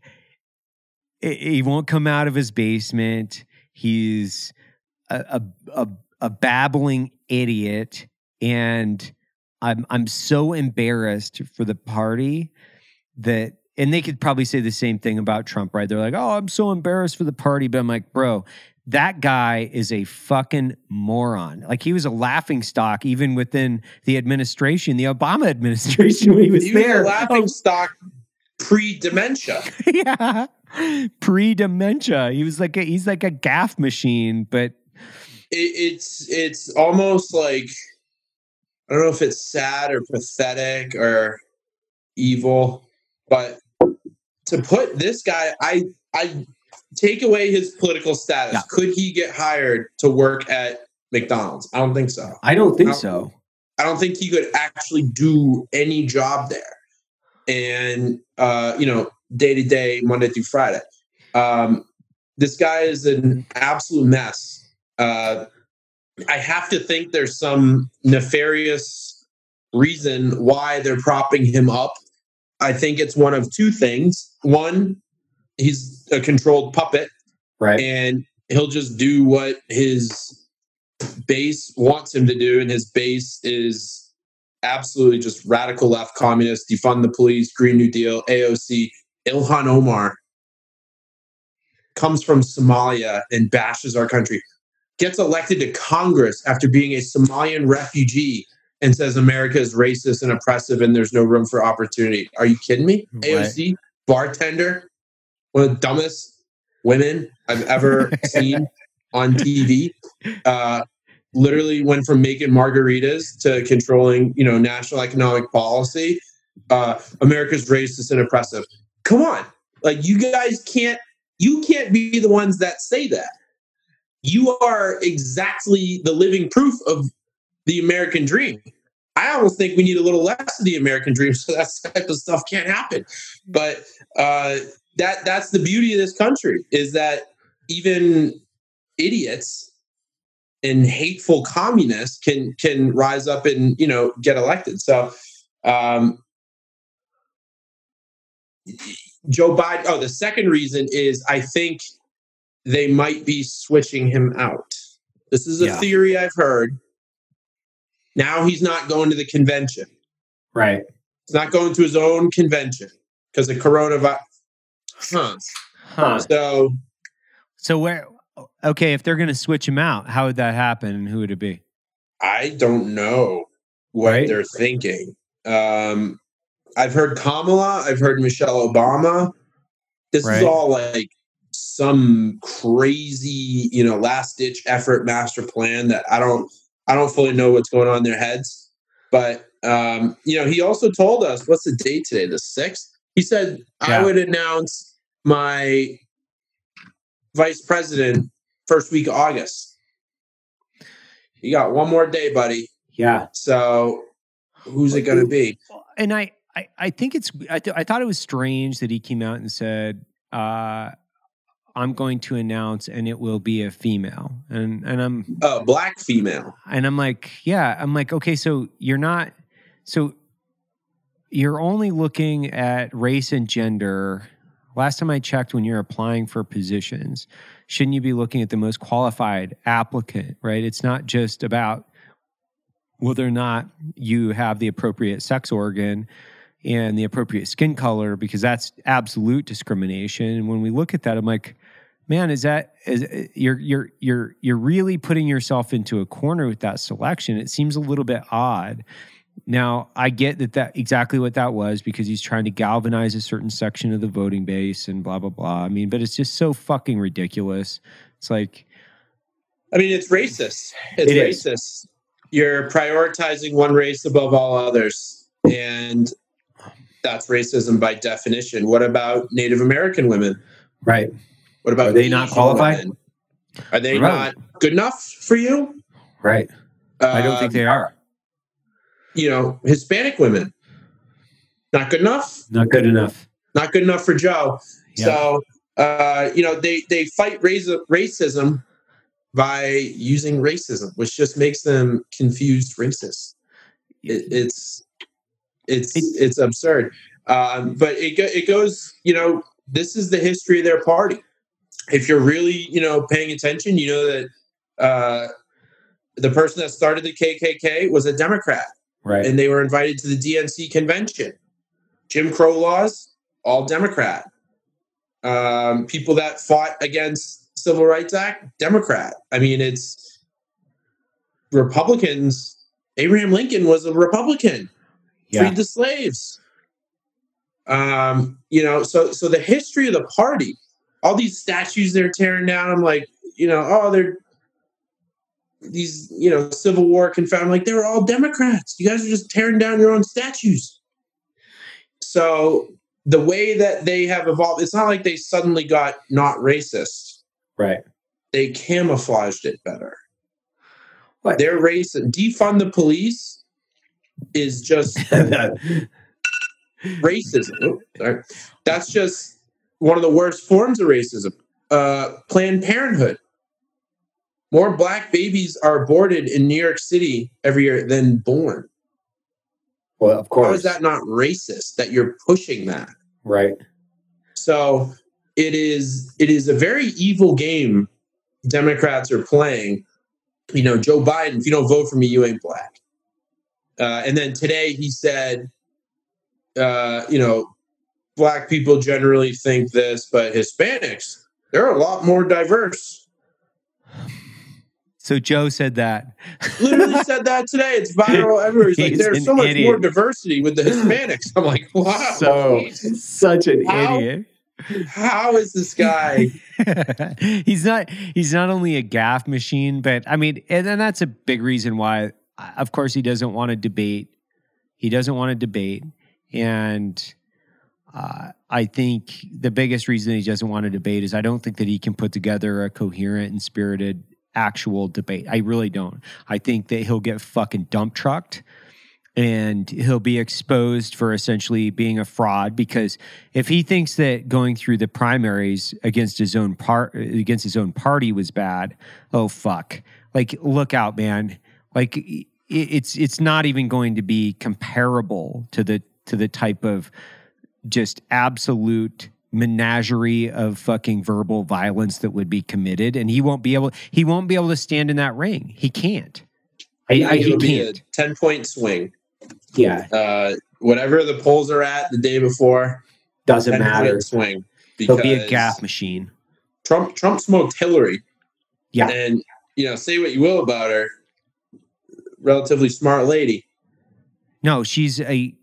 he won't come out of his basement. He's a a, a, a babbling idiot, and I'm I'm so embarrassed for the party that. And they could probably say the same thing about Trump, right? They're like, "Oh, I'm so embarrassed for the party," but I'm like, "Bro, that guy is a fucking moron. Like he was a laughing stock even within the administration, the Obama administration when he was He was there. a laughing stock pre-dementia. Oh, yeah. Pre-dementia. He was like a, he's like a gaffe machine, but it, it's it's almost like I don't know if it's sad or pathetic or evil, but to put this guy, I I take away his political status. Yeah. Could he get hired to work at McDonald's? I don't think so. I don't think How- so. I don't think he could actually do any job there. And uh, you know, day to day, Monday through Friday. Um, this guy is an absolute mess. Uh, I have to think there's some nefarious reason why they're propping him up. I think it's one of two things. One, he's a controlled puppet Right. and he'll just do what his base wants him to do and his base is absolutely just radical left communist defund the police green new deal aoc ilhan omar comes from somalia and bashes our country gets elected to congress after being a somalian refugee and says america is racist and oppressive and there's no room for opportunity are you kidding me Right. aoc bartender one of the dumbest women I've ever seen on TV. Uh, literally went from making margaritas to controlling, you know, national economic policy. Uh, America's racist and oppressive. Come on, like you guys can't, you can't be the ones that say that. You are exactly the living proof of the American dream. I almost think we need a little less of the American dream so that type of stuff can't happen. But uh, that that's the beauty of this country is that even idiots and hateful communists can can rise up and you know get elected. So um, Joe Biden. Oh, the second reason is I think they might be switching him out. This is a Yeah. theory I've heard. Now he's not going to the convention. Right. He's not going to his own convention because of coronavirus. Huh. Huh. So So where okay, if they're gonna switch him out, how would that happen and who would it be? I don't know what Right. they're thinking. Um, I've heard Kamala. I've heard Michelle Obama. This Right. is all like some crazy, you know, last ditch effort master plan that I don't, I don't fully know what's going on in their heads. But um, you know, he also told us what's the date today? The sixth. He said Yeah. I would announce my vice president first week of August. You got one more day, buddy. Yeah. So who's it going to be? and I, I, I think it's. I, th- I thought it was strange that he came out and said, uh, "I'm going to announce, and it will be a female." And and I'm Oh, black female. and I'm like, yeah. I'm like, okay, so you're not. So you're only looking at race and gender. Last time I checked, when you're applying for positions, shouldn't you be looking at the most qualified applicant? Right? It's not just about whether or not you have the appropriate sex organ and the appropriate skin color because that's absolute discrimination. And when we look at that, I'm like, man, is that is you're you're you're you're really putting yourself into a corner with that selection? It seems a little bit odd. Now, I get that that exactly what that was because he's trying to galvanize a certain section of the voting base and blah blah blah. I mean, but it's just so fucking ridiculous. It's like I mean, it's racist. It's It is. racist. You're prioritizing one race above all others, and that's racism by definition. What about Native American women? right, What about Are they not qualified? women? Are they Right. not good enough for you? right. I don't think Um, they are You know, Hispanic women, not good enough. not good enough. Not good enough for Joe. Yeah. So, uh, you know, they they fight race, racism by using racism, which just makes them confused racists. It, it's it's it's absurd. Um, but it go, it goes. You know, this is the history of their party. If you're really you know paying attention, you know that uh, the person that started the KKK was a Democrat right, and they were invited to the DNC convention. Jim Crow laws, all Democrat. Um, people that fought against Civil Rights Act, Democrat. I mean, it's Republicans. Abraham Lincoln was a Republican, yeah, freed the slaves. Um, you know, so so the history of the party, all these statues they're tearing down. I'm like, you know, oh, they're these, you know, Civil War confound. Like they were all Democrats. You guys are just tearing down your own statues. So the way that they have evolved, it's not like they suddenly got not racist. right. They camouflaged it better. What? Their race defund the police is just racism. Sorry. That's just one of the worst forms of racism. Uh, Planned Parenthood. More black babies are aborted in New York City every year than born. well, of course. How is that not racist that you're pushing that? right? So it is it is a very evil game Democrats are playing. You know, Joe Biden, if you don't vote for me, you ain't black. Uh, and then today he said, uh, you know, black people generally think this, but Hispanics, they're a lot more diverse. So Joe said that. Literally said that today. It's viral everywhere. He's like, there's so much idiot. more diversity with the Hispanics. I'm like, wow. So such an How- idiot. How is this guy? he's not he's not only a gaffe machine, but I mean, and, and that's a big reason why of course he doesn't want to debate. He doesn't want to debate. And uh, I think the biggest reason he doesn't want to debate is I don't think that he can put together a coherent and spirited actual debate. I really don't. I think that he'll get fucking dump trucked and he'll be exposed for essentially being a fraud because if he thinks that going through the primaries against his own part against his own party was bad, oh fuck. Like look out, man. Like it's it's not even going to be comparable to the to the type of just absolute menagerie of fucking verbal violence that would be committed and he won't be able he won't be able to stand in that ring. He can't. I, I, he It'll be a 10 point swing. Yeah, uh, whatever the polls are at the day before, doesn't matter. swing. He'll be a gaffe machine. Trump Trump smoked Hillary. Yeah. and you know, say what you will about her, relatively smart lady. No, she's a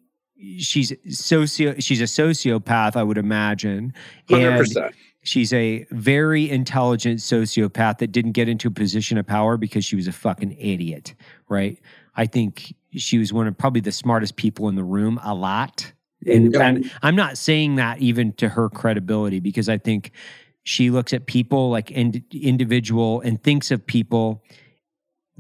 she's socio she's a sociopath, I would imagine. Hundred And percent. she's a very intelligent sociopath that didn't get into a position of power because she was a fucking idiot, right? I think she was one of probably the smartest people in the room a lot. And, and I'm not saying that even to her credibility because I think she looks at people like ind- individual and thinks of people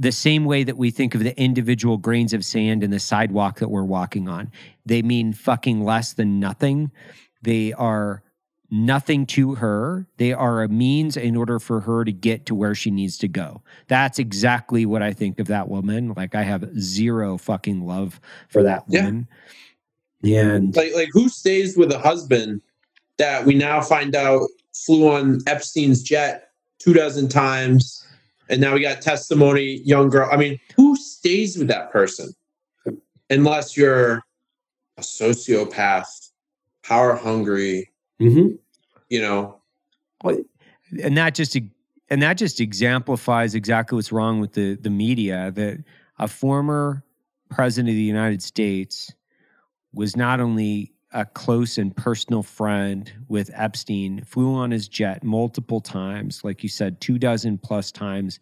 the same way that we think of the individual grains of sand in the sidewalk that we're walking on. They mean fucking less than nothing. They are nothing to her. They are a means in order for her to get to where she needs to go. That's exactly what I think of that woman. Like I have zero fucking love for that woman. Yeah. woman. And Like like who stays with a husband that we now find out flew on Epstein's jet two dozen times, and now we got testimony, young girl. I mean, who stays with that person? Unless you're a sociopath, power hungry, Mm-hmm. you know, and that just and that just exemplifies exactly what's wrong with the the media that a former president of the United States was not only a close and personal friend with Epstein, flew on his jet multiple times, like you said, two dozen plus times,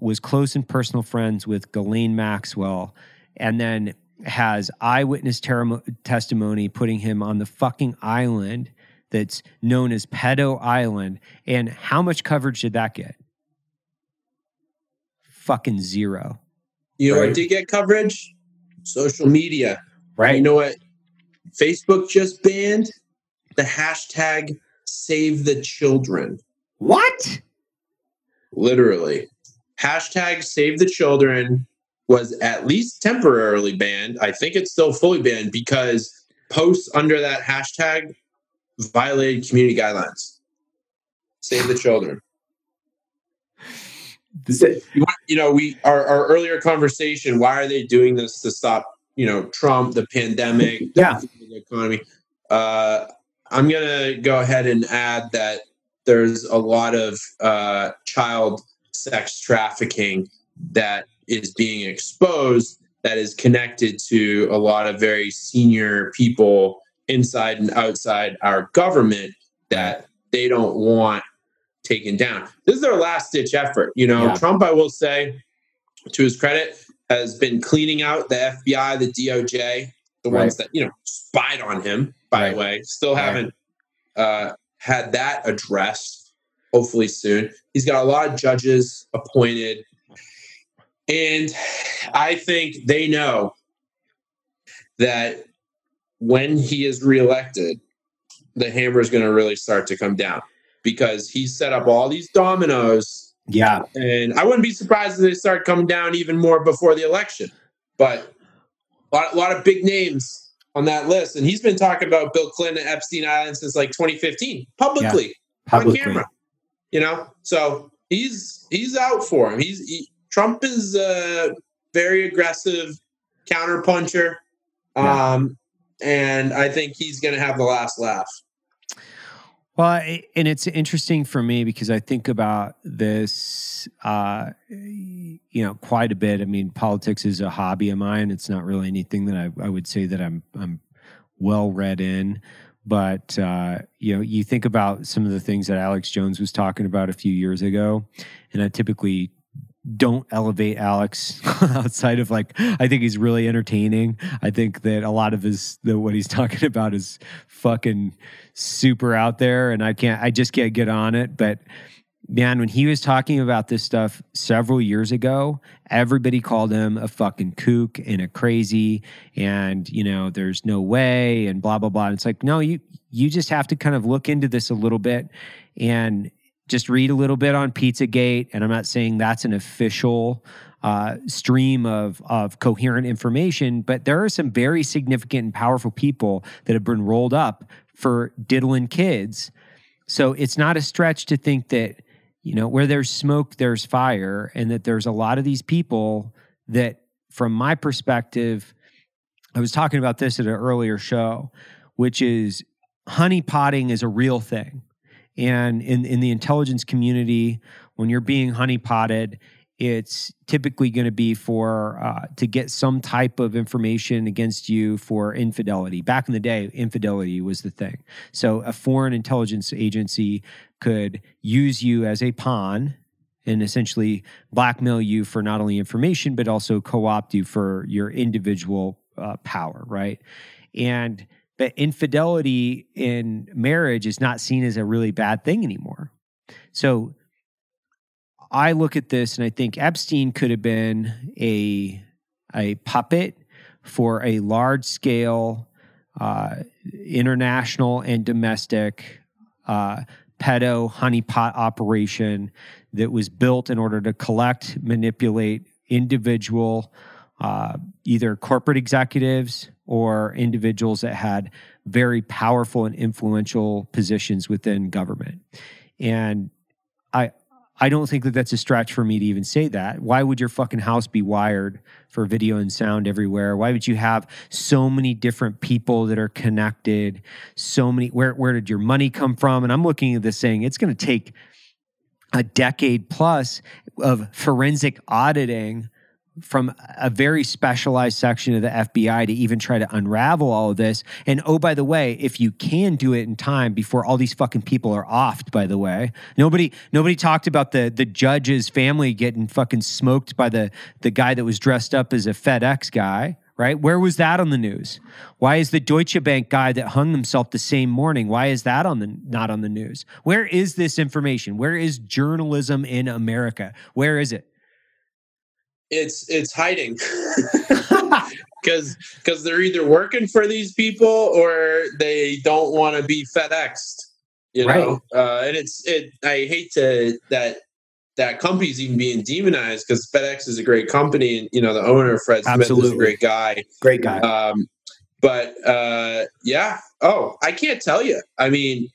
was close and personal friends with Ghislaine Maxwell, and then has eyewitness ter- testimony putting him on the fucking island that's known as Pedo Island. And how much coverage did that get? Fucking zero. you know Right. what did get coverage? Social media. Right. You know what? Facebook just banned the hashtag save the children. What? Literally. Hashtag save the children was at least temporarily banned. I think it's still fully banned because posts under that hashtag violated community guidelines. Save the children. You, know, we our, our earlier conversation. Why are they doing this to stop? You know, Trump, the pandemic, Yeah. the economy. Uh, I'm gonna go ahead and add that there's a lot of uh, child sex trafficking that is being exposed that is connected to a lot of very senior people inside and outside our government that they don't want taken down. This is their last ditch effort. You know, Yeah. Trump, I will say, to his credit, has been cleaning out the FBI, the DOJ, the ones that, you know, spied on him, by Right. the way. Still Right. haven't uh, had that addressed, hopefully soon. He's got a lot of judges appointed. And I think they know that when he is reelected, the hammer is going to really start to come down because he's set up all these dominoes. Yeah. And I wouldn't be surprised if they start coming down even more before the election. But a lot, a lot of big names on that list. And he's been talking about Bill Clinton and Epstein Island since like 2015 publicly on Publicly. camera. You know, so he's he's out for him. He's he, Trump is a very aggressive counterpuncher, Yeah. um, and I think he's going to have the last laugh. Well, and it's interesting for me because I think about this, uh, you know, quite a bit. I mean, politics is a hobby of mine. It's not really anything that I, I would say that I'm I'm well read in. But uh, you know, you think about some of the things that Alex Jones was talking about a few years ago, and I typically don't elevate Alex outside of like I think he's really entertaining. I think that a lot of his the what he's talking about is fucking super out there and I can't I just can't get on it. But man, when he was talking about this stuff several years ago, everybody called him a fucking kook and a crazy and you know, there's no way and blah blah blah. And it's like, no, you you just have to kind of look into this a little bit and just read a little bit on Pizzagate, and I'm not saying that's an official uh, stream of of coherent information, but there are some very significant and powerful people that have been rolled up for diddling kids. So it's not a stretch to think that you know where there's smoke, there's fire, and that there's a lot of these people that, from my perspective, I was talking about this at an earlier show, which is honey potting is a real thing. And in, in the intelligence community, when you're being honeypotted, it's typically going to be for uh, to get some type of information against you for infidelity. Back in the day, infidelity was the thing. So a foreign intelligence agency could use you as a pawn and essentially blackmail you for not only information but also co-opt you for your individual uh, power, right? And but infidelity in marriage is not seen as a really bad thing anymore. So I look at this and I think Epstein could have been a a puppet for a large scale uh, international and domestic uh, pedo honeypot operation that was built in order to collect, manipulate individual, uh, either corporate executives or individuals that had very powerful and influential positions within government. And I I don't think that that's a stretch for me to even say that. Why would your fucking house be wired for video and sound everywhere? Why would you have so many different people that are connected? So many where where did your money come from? And I'm looking at this saying it's going to take a decade plus of forensic auditing from a very specialized section of the FBI to even try to unravel all of this. And oh, by the way, if you can do it in time before all these fucking people are offed, by the way, nobody nobody talked about the the judge's family getting fucking smoked by the the guy that was dressed up as a FedEx guy. Right? Where was that on the news? Why is the Deutsche Bank guy that hung himself the same morning? Why is that on the not on the news? Where is this information? Where is journalism in America? Where is it? It's it's hiding because because they're either working for these people or they don't want to be FedExed. You know, right. uh, and it's it. I hate to that that company's even being demonized because FedEx is a great company, and you know the owner Fred Smith Absolutely. is a great guy, great guy. Um, but uh, yeah, oh, I can't tell you. I mean,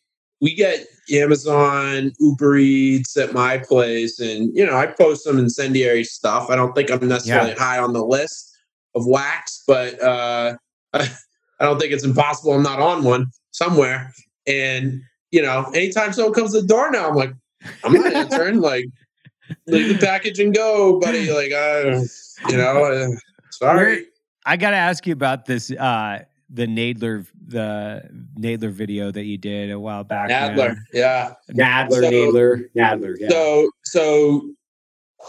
we get Amazon, Uber Eats at my place, and you know, I post some incendiary stuff. I don't think I'm necessarily yeah. high on the list of wax, but uh, I don't think it's impossible I'm not on one somewhere. And you know, anytime someone comes to the door now, I'm like, I'm not answering. like, leave the package and go, buddy. Like, uh, you know, uh, sorry. I got to ask you about this. Uh, the Nadler the Nadler video that you did a while back. Nadler, yeah. Nadler, so, Nadler, Nadler. Yeah. So so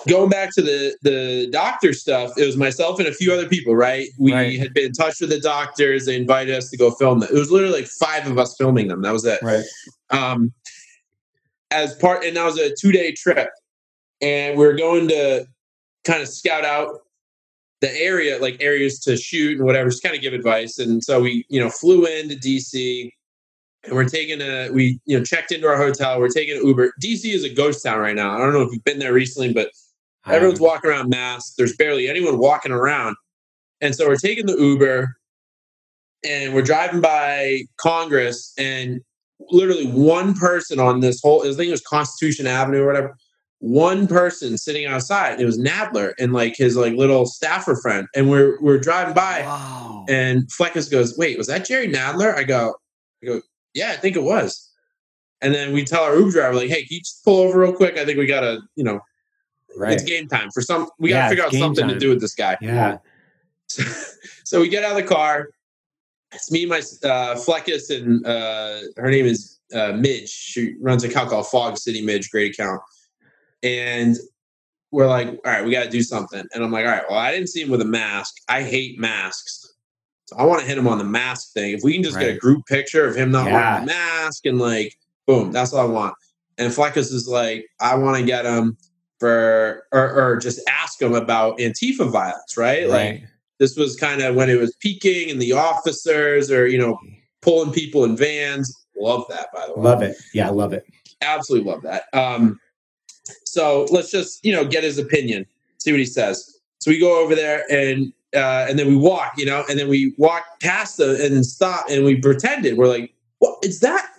going back to the the doctor stuff, it was myself and a few other people, right? We right. had been in touch with the doctors. They invited us to go film it. It was literally like five of us filming them. That was it. Right. Um, as part, and that was a two day trip, and we are going to kind of scout out the area, like areas to shoot and whatever, just kind of give advice. And so we, you know, flew into DC and we're taking a, we, you know, checked into our hotel. We're taking an Uber. DC is a ghost town right now. I don't know if you've been there recently, but everyone's walking around masked. There's barely anyone walking around. And so we're taking the Uber and we're driving by Congress and literally one person on this whole, I think it was Constitution Avenue or whatever one person sitting outside. It was Nadler and like his like little staffer friend. And we're we're driving by wow. and Fleccas goes, Wait, was that Jerry Nadler? I go, I go, Yeah, I think it was. And then we tell our Uber driver, like, hey, can you just pull over real quick? I think we gotta, you know, right. it's game time for some we gotta figure out something time. to do with this guy. Yeah. So, so, we get out of the car. It's me, my uh Fleccas, and uh her name is uh Midge. She runs a account called Fog City Midge, great account and we're like, all right, we got to do something. And I'm like, all right, well, I didn't see him with a mask. I hate masks. So I want to hit him on the mask thing. If we can just right. get a group picture of him not yeah. wearing a mask and like, boom, that's what I want. And Fleccas is like, I want to get him for, or, or just ask him about Antifa violence, right? right. Like, this was kind of when it was peaking and the officers or, you know, pulling people in vans. Love that, by the way. Love it. Yeah, I love it. Absolutely love that. Um, so let's just, you know, get his opinion, see what he says. So we go over there and uh, and then we walk, you know, and then we walk past them and then stop and we pretended. We're like, what is that?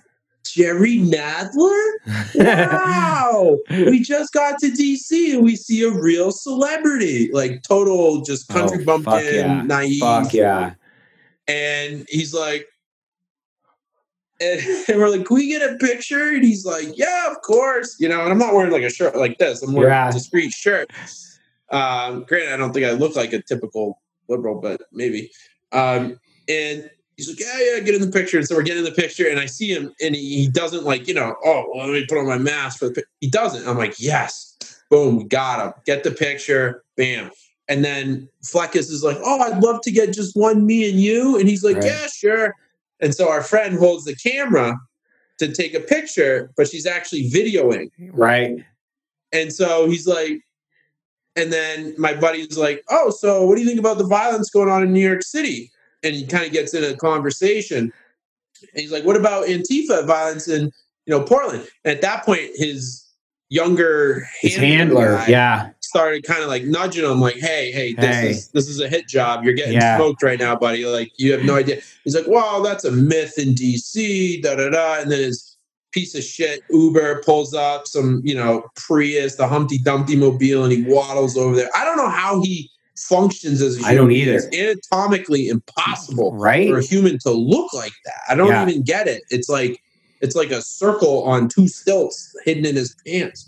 Jerry Nadler? Wow. we just got to DC and we see a real celebrity, like total just country oh, bumpkin, yeah. naive. Fuck yeah. And he's like, and, and, we're like, can we get a picture? And he's like, yeah, of course. You know, and I'm not wearing like a shirt like this. I'm wearing yeah. a discreet shirt. Um, granted, I don't think I look like a typical liberal, but maybe. Um, and he's like, yeah, yeah, get in the picture. And so we're getting the picture, and I see him, and he, he doesn't like, you know, oh, well, let me put on my mask for the. He doesn't. I'm like, yes, boom, got him. Get the picture, bam. And then Fleccas is like, oh, I'd love to get just one me and you. And he's like, right. yeah, sure. And so our friend holds the camera to take a picture, but she's actually videoing. Right. And so he's like, and then my buddy's like, oh, so what do you think about the violence going on in New York City? And he kind of gets in a conversation. And he's like, what about Antifa violence in, you know, Portland? And at that point, his younger his handler, handler yeah, started kind of like nudging him, like, "Hey, hey, this hey. is this is a hit job. You're getting yeah. smoked right now, buddy. Like, you have no idea." He's like, "Well, that's a myth in DC." Da da da. And then his piece of shit Uber pulls up some, you know, Prius, the Humpty Dumpty mobile, and he waddles over there. I don't know how he functions as a human. I don't either. It's anatomically impossible Right? for a human to look like that. I don't Yeah. even get it. It's like it's like a circle on two stilts hidden in his pants.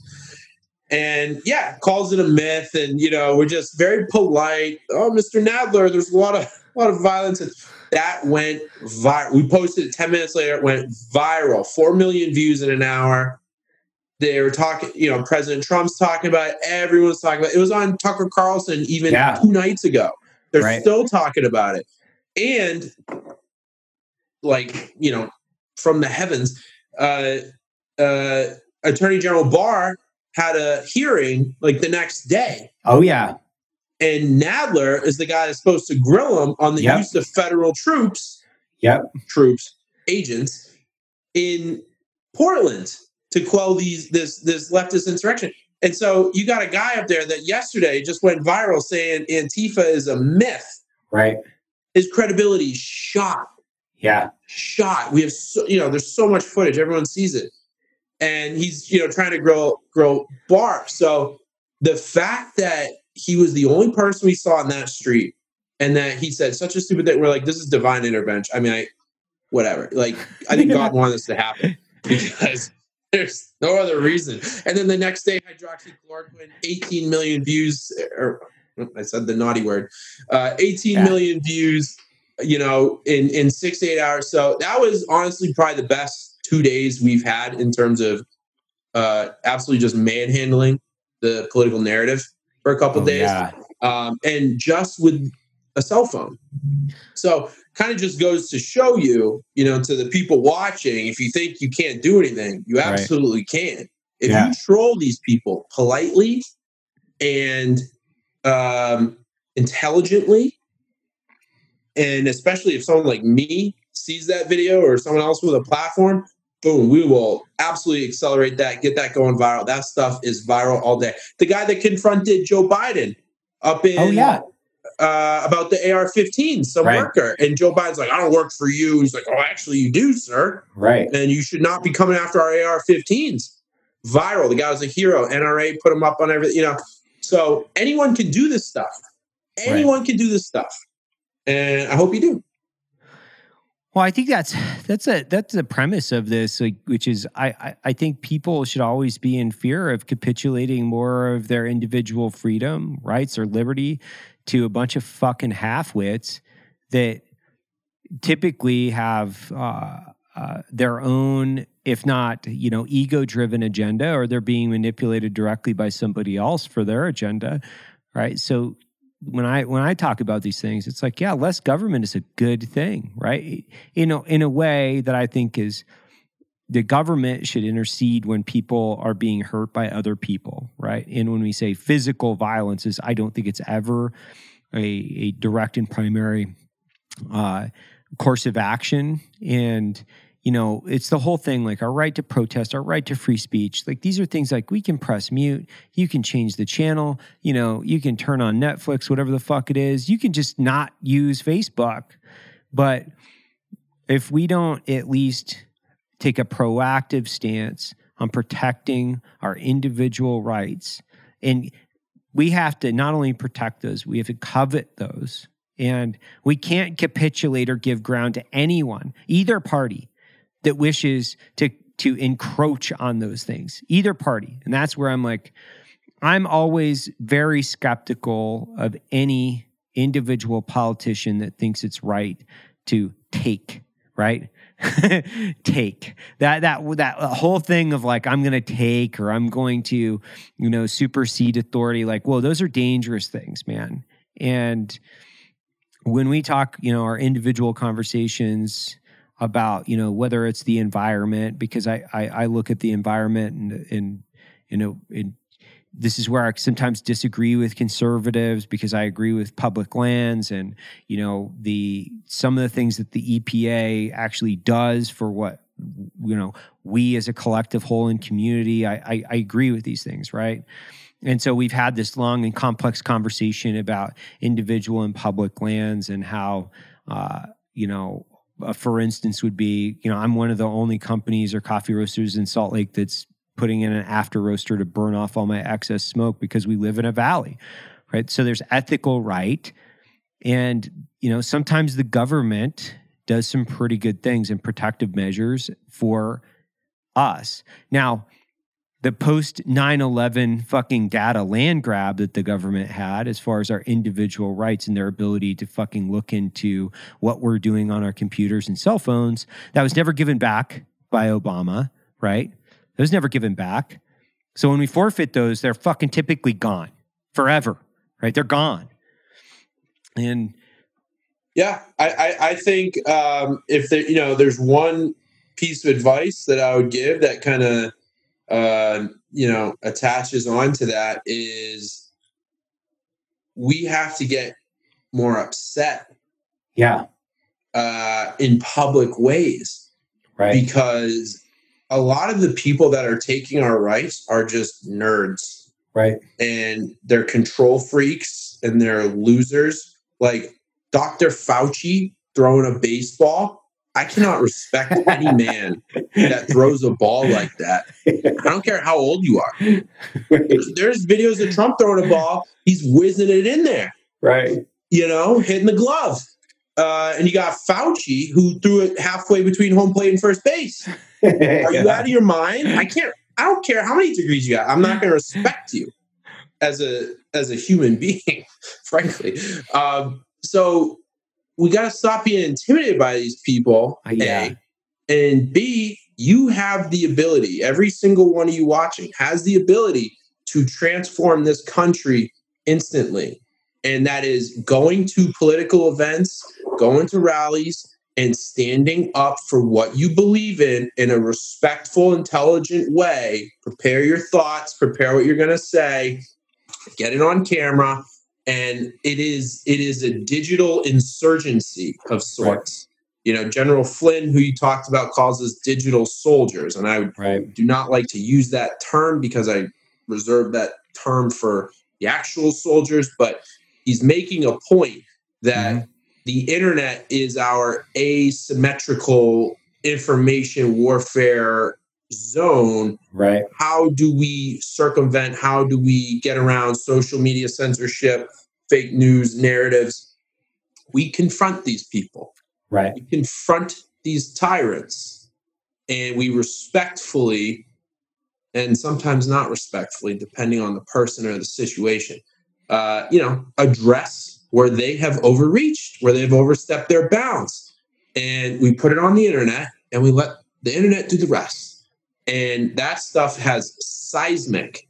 And yeah, calls it a myth, and you know, we're just very polite. Oh, Mr. Nadler, there's a lot of a lot of violence. And that went viral. We posted it 10 minutes later, it went viral. Four million views in an hour. They were talking, you know, President Trump's talking about it, everyone's talking about it. It was on Tucker Carlson even Yeah. two nights ago. They're Right. still talking about it. And like, you know, from the heavens, uh, uh, Attorney General Barr had a hearing like the next day. Oh yeah. And Nadler is the guy that's supposed to grill him on the Yep. use of federal troops, Yep. troops, agents in Portland to quell these this this leftist insurrection. And so you got a guy up there that yesterday just went viral saying Antifa is a myth. Right. His credibility shot. Yeah. shot. We have so you know, there's so much footage, everyone sees it. And he's, you know, trying to grow grow Barr. So the fact that he was the only person we saw on that street and that he said such a stupid thing, we're like, this is divine intervention. I mean, I whatever. Like, I think God wanted this to happen because there's no other reason. And then the next day, hydroxychloroquine, 18 million views, or I said the naughty word, uh, 18 Yeah. million views you know, in in six to eight hours. So that was honestly probably the best two days we've had in terms of uh, absolutely just manhandling the political narrative for a couple Oh, days, yeah. um, and just with a cell phone. So kind of just goes to show you, you know, to the people watching, if you think you can't do anything, you Right. absolutely can. If Yeah. you troll these people politely and um, intelligently, and especially if someone like me sees that video or someone else with a platform, boom, we will absolutely accelerate that, get that going viral. That stuff is viral all day. The guy that confronted Joe Biden up in Oh yeah. uh, about the AR-15, some Right. worker, and Joe Biden's like, "I don't work for you." He's like, "Oh, actually, you do, sir, Right. and you should not be coming after our AR-15s." Viral. The guy was a hero. NRA put him up on everything. You know, so anyone can do this stuff. Right. Anyone can do this stuff, and I hope you do. Well, I think that's that's a that's the premise of this, like, which is I, I I think people should always be in fear of capitulating more of their individual freedom, rights, or liberty to a bunch of fucking half-wits that typically have uh, uh, their own, if not you know, ego-driven agenda, or they're being manipulated directly by somebody else for their agenda, right? So when I when I talk about these things, it's like, yeah, less government is a good thing, right? You know, in a way that I think is the government should intercede when people are being hurt by other people, right? And when we say physical violence is, I don't think it's ever a, a direct and primary uh, course of action. And you know, it's the whole thing like our right to protest, our right to free speech. Like these are things like we can press mute, you can change the channel, you know, you can turn on Netflix, whatever the fuck it is. You can just not use Facebook. But if we don't at least take a proactive stance on protecting our individual rights, and we have to not only protect those, we have to covet those. And we can't capitulate or give ground to anyone, either party that wishes to to encroach on those things. Either party. And that's where i'm like i'm always very skeptical of any individual politician that thinks it's right to take right? Take. That that that whole thing of like i'm going to take or i'm going to you know supersede authority like well those are dangerous things man. And when we talk you know our individual conversations about you know whether it's the environment because I I, I look at the environment and and you know and this is where I sometimes disagree with conservatives because I agree with public lands and you know the some of the things that the EPA actually does for what you know we as a collective whole in community I, I, I agree with these things right? And so we've had this long and complex conversation about individual and public lands and how uh, you know uh, for instance, would be you know I'm one of the only companies or coffee roasters in Salt Lake that's putting in an after roaster to burn off all my excess smoke because we live in a valley, right? So there's ethical right, and you know sometimes the government does some pretty good things and protective measures for us. Now, the post 9-11 fucking data land grab that the government had as far as our individual rights and their ability to fucking look into what we're doing on our computers and cell phones that was never given back by obama right? It was never given back. So when we forfeit those they're fucking typically gone forever right? They're gone. And Yeah, I, I, I think um, if there, you know, there's one piece of advice that I would give that kind of, uh, you know, attaches on to that is we have to get more upset yeah uh, in public ways right because a lot of the people that are taking our rights are just nerds right and they're control freaks and they're losers. Like Dr. Fauci throwing a baseball. I cannot respect any man that throws a ball like that. I don't care how old you are. There's videos of Trump throwing a ball. He's whizzing it in there, right you know, hitting the glove. Uh, and you got Fauci who threw it halfway between home plate and first base. Are you out of your mind? I can't. I don't care how many degrees you got. I'm not going to respect you as a as a human being, frankly. Um, so we got to stop being intimidated by these people. Uh, yeah. A, and B, you have the ability. Every single one of you watching has the ability to transform this country instantly, and that is going to political events, going to rallies, and standing up for what you believe in in a respectful, intelligent way. Prepare your thoughts, prepare what you're going to say, get it on camera, and it is it is a digital insurgency of sorts. You know, General Flynn, who you talked about, calls us digital soldiers, and I right do not like to use that term because I reserve that term for the actual soldiers, but he's making a point that Mhm. the internet is our asymmetrical information warfare zone. right How do we circumvent? How do we get around social media censorship, fake news narratives? We confront these people right we confront these tyrants and we respectfully and sometimes not respectfully depending on the person or the situation uh, you know address where they have overreached where they've overstepped their bounds and we put it on the internet and we let the internet do the rest and that stuff has seismic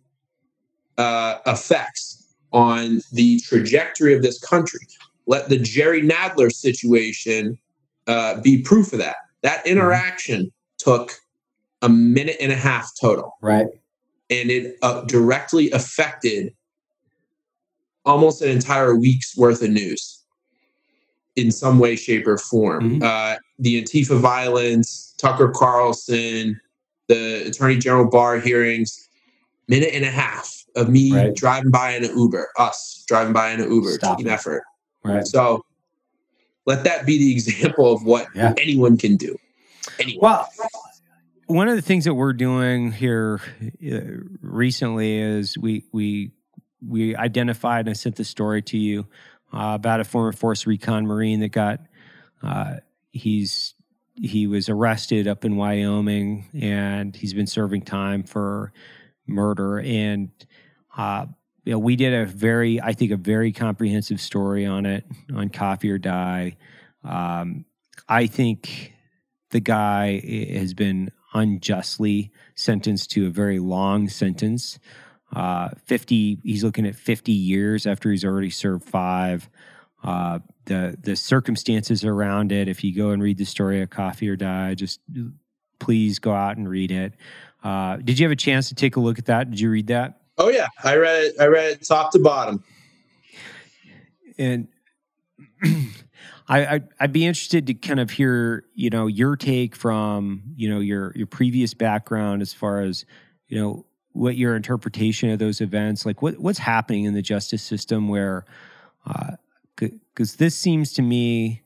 uh, effects on the trajectory of this country let the jerry nadler situation uh, be proof of that. That interaction took a minute and a half total, right and it uh, directly affected almost an entire week's worth of news in some way, shape, or form. Mhm. Uh, the Antifa violence, Tucker Carlson, the Attorney General Barr hearings, minute and a half of me Right. driving by in an Uber, us driving by in an Uber, Stop team it. effort. right So let that be the example of what Yeah. anyone can do. Anyone. Well, one of the things that we're doing here uh, recently is we we we identified and I sent the story to you uh, about a former Force Recon Marine that got uh, he's he was arrested up in Wyoming and he's been serving time for murder and uh, you know, we did a very I think a very comprehensive story on it on Coffee or Die. Um, I think the guy has been unjustly sentenced to a very long sentence. Uh, 50, he's looking at 50 years after he's already served five. Uh, the the circumstances around it, if you go and read the story of Coffee or Die, just please go out and read it. Uh, did you have a chance to take a look at that? Did you read that? Oh yeah, I read it. I read it top to bottom. and I, I I'd be interested to kind of hear you know your take from you know your your previous background as far as you know what your interpretation of those events like what what's happening in the justice system where because this seems to me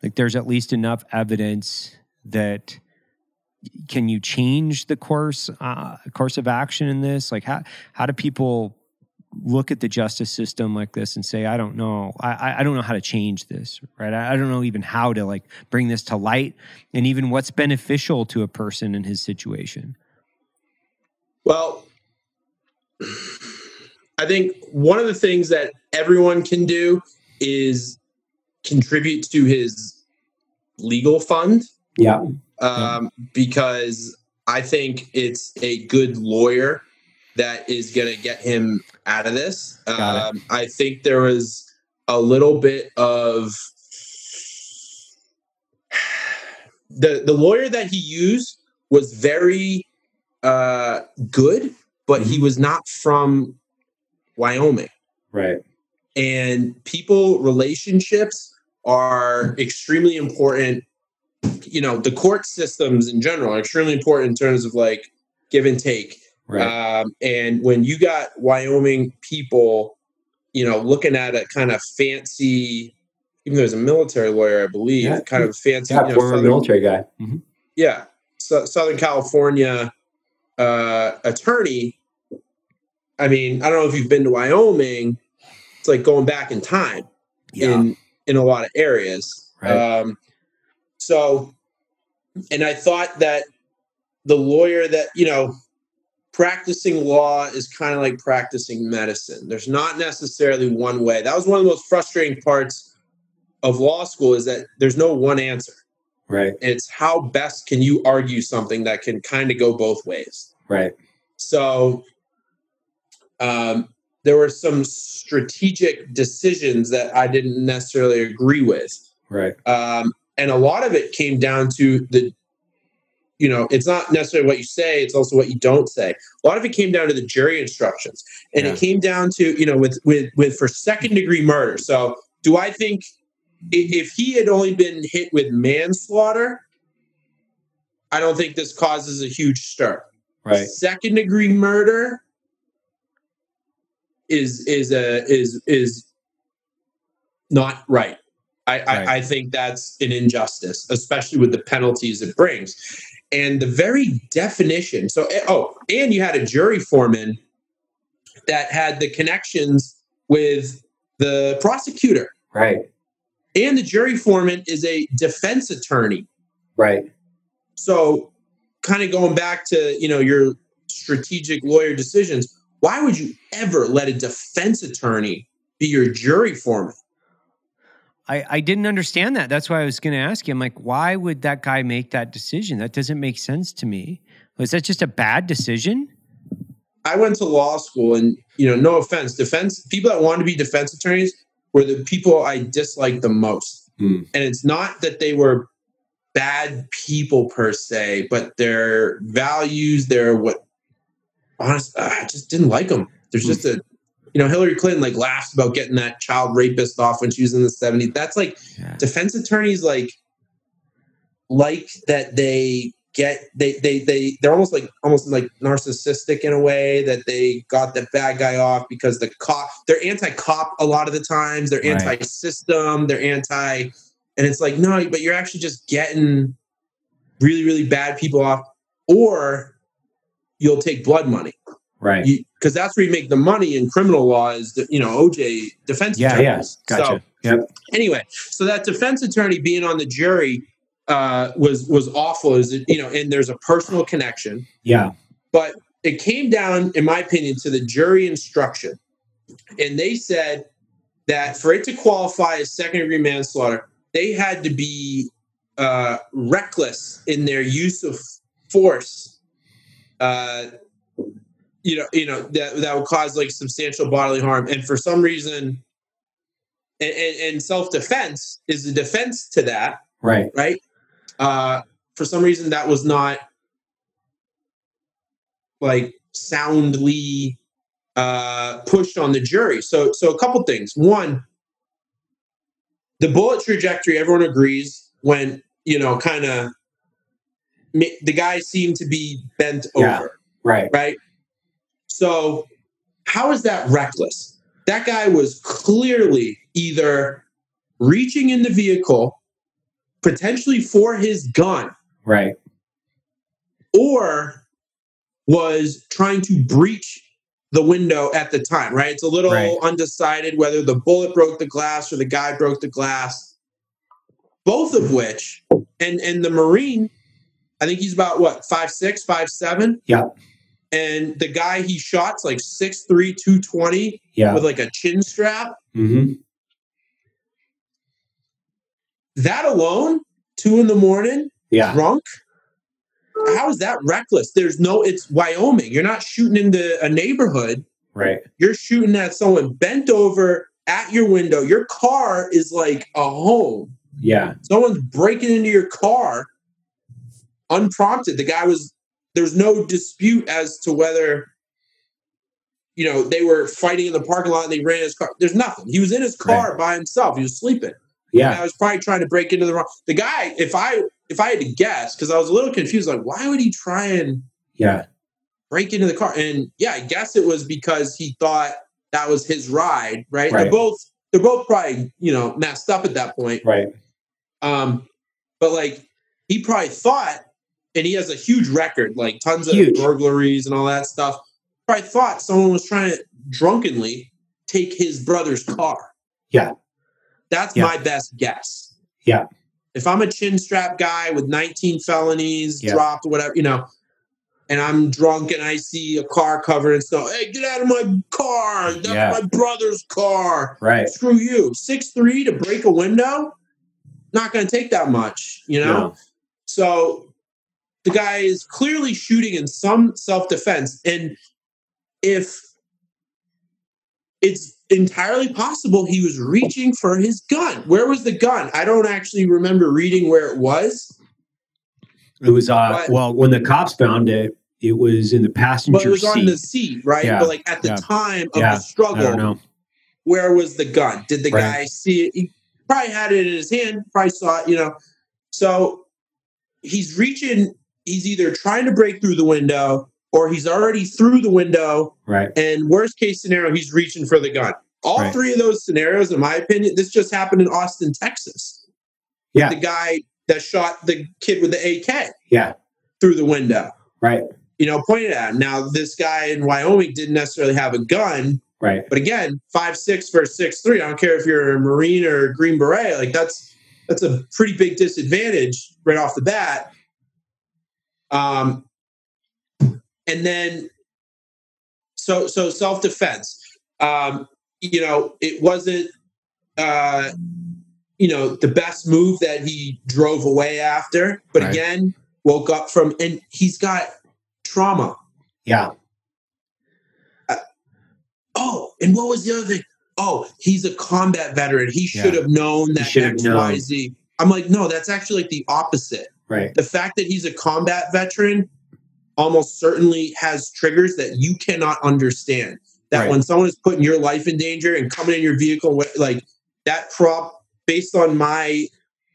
Like there's at least enough evidence that can you change the course uh, course of action in this? Like how how do people look at the justice system like this and say, I don't know, I I don't know how to change this, right? I, I don't know even how to like bring this to light, and even what's beneficial to a person in his situation. Well, I think one of the things that everyone can do is contribute to his legal fund. Yeah. Um, because I think it's a good lawyer that is going to get him out of this. Um, I think there was a little bit of the the lawyer that he used was very uh, good, but he was not from Wyoming. Right. And people relationships are extremely important. You know, the court systems in general are extremely important in terms of like give and take. Right. Um, and when you got Wyoming people, you know, looking at a kind of fancy, even though he's a military lawyer, I believe, Yeah. kind of fancy, yeah, you know, former Southern- military guy. yeah, so, Southern California uh, attorney. I mean, I don't know if you've been to Wyoming. It's like going back in time in in a lot of areas. Right. Um, so, and I thought that the lawyer that you know practicing law is kind of like practicing medicine. There's not necessarily one way. That was one of the most frustrating parts of law school is that there's no one answer. Right. It's how best can you argue something that can kind of go both ways. Right. So um, there were some strategic decisions that I didn't necessarily agree with. Right. Um, and a lot of it came down to the, you know, it's not necessarily what you say, it's also what you don't say. A lot of it came down to the jury instructions. And Yeah. it came down to, you know, with with with for second degree murder. So do I think if he had only been hit with manslaughter, I don't think this causes a huge stir. Right. Second degree murder is is a is is not right. I, Right. I, I think that's an injustice, especially with the penalties it brings. And the very definition. So eh, oh, and you had a jury foreman that had the connections with the prosecutor. Right. And the jury foreman is a defense attorney. Right. So, kind of going back to you know your strategic lawyer decisions, why would you ever let a defense attorney be your jury foreman? I, I didn't understand that. That's why I was going to ask you. I'm like, why would that guy make that decision? That doesn't make sense to me. Was that just a bad decision? I went to law school, and you know, no offense, defense people that want to be defense attorneys were the people I disliked the most. Hmm. And it's not that they were bad people per se, but their values, their what, honest, I just didn't like them. There's Hmm. just a, you know, Hillary Clinton like laughs about getting that child rapist off when she was in the 70s. That's like Yeah. defense attorneys like like that they get they they they they're almost like almost like narcissistic in a way that they got the bad guy off because the cop they're anti-cop a lot of the times they're Right. anti-system they're anti and it's like no but you're actually just getting really really bad people off or you'll take blood money Right. because that's where you make the money in criminal law is the, you know OJ defense Yeah, yeah. attorneys. Gotcha. So Yep. anyway, so that defense attorney being on the jury uh, was was awful. Is it, you know, and there's a personal connection, Yeah. but it came down, in my opinion, to the jury instruction, and they said that for it to qualify as second degree manslaughter, they had to be uh, reckless in their use of force. Uh, you know, you know that that would cause like substantial bodily harm, and for some reason, and, and, self defense is the defense to that, Right. right? Uh, for some reason, that was not like soundly uh, pushed on the jury. So, so a couple things. One, the bullet trajectory. Everyone agrees when you know, kind of the guy seemed to be bent Yeah. over Right. right? So, how is that reckless? That guy was clearly either reaching in the vehicle potentially for his gun Right. or was trying to breach the window at the time, right? It's a little Right. undecided whether the bullet broke the glass or the guy broke the glass. Both of which, and and the Marine, I think he's about what, five six, five seven? Yeah. And the guy he shot's like 6'3, 220 Yeah. with like a chin strap. hmm That alone, two in the morning, Yeah. drunk. How is that reckless? There's no, it's Wyoming. You're not shooting into a neighborhood. Right. You're shooting at someone bent over at your window. Your car is like a home. Yeah. Someone's breaking into your car unprompted. The guy was, there's no dispute as to whether, you know, they were fighting in the parking lot and they ran his car. There's nothing. He was in his car by himself. He was sleeping. Yeah. I was probably trying to break into the wrong. The guy, if I if I had to guess, because I was a little confused, like why would he try and Yeah. break into the car? And yeah, I guess it was because he thought that was his ride, right? Right. They're both they're both probably you know messed up at that point. Right. Um, but like he probably thought, and he has a huge record, like tons of Huge. burglaries and all that stuff. I thought someone was trying to drunkenly take his brother's car. Yeah. That's Yeah. my best guess. Yeah. If I'm a chin strap guy with 19 felonies Yeah. dropped, whatever, you know, and I'm drunk and I see a car covered in snow, hey, get out of my car. That's Yeah. my brother's car. Right. Screw you. Six three to break a window, not going to take that much, you know? No. So the guy is clearly shooting in some self defense. And if it's entirely possible he was reaching for his gun, where was the gun? I don't actually remember reading where it was, It was uh But- well when the cops found it, it was in the passenger seat. but it was seat. on the seat, right? Yeah, But like at the yeah, time of yeah, the struggle, where was the gun? Did the Right. guy see it? He probably had it in his hand, probably saw it, you know. So he's reaching, he's either trying to break through the window or he's already through the window. Right. And worst case scenario, he's reaching for the gun. All Right. three of those scenarios, in my opinion, this just happened in Austin, Texas. Yeah. The guy that shot the kid with the AK Yeah. through the window, Right. you know, pointed at him. Now, this guy in Wyoming didn't necessarily have a gun, Right. but again, five six versus six three. I don't care if you're a Marine or a Green Beret. Like that's that's a pretty big disadvantage right off the bat. Um, and then so so self defense. Um, you know, it wasn't uh, you know the best move that he drove away after, but Right. again, woke up from and he's got trauma. Yeah. Oh, and what was the other thing? Oh, he's a combat veteran. He should Yeah. have known that should have X, known. Y, Z. I'm like, no, that's actually like the opposite. Right. The fact that he's a combat veteran almost certainly has triggers that you cannot understand. That Right. when someone is putting your life in danger and coming in your vehicle, like that prop, based on my,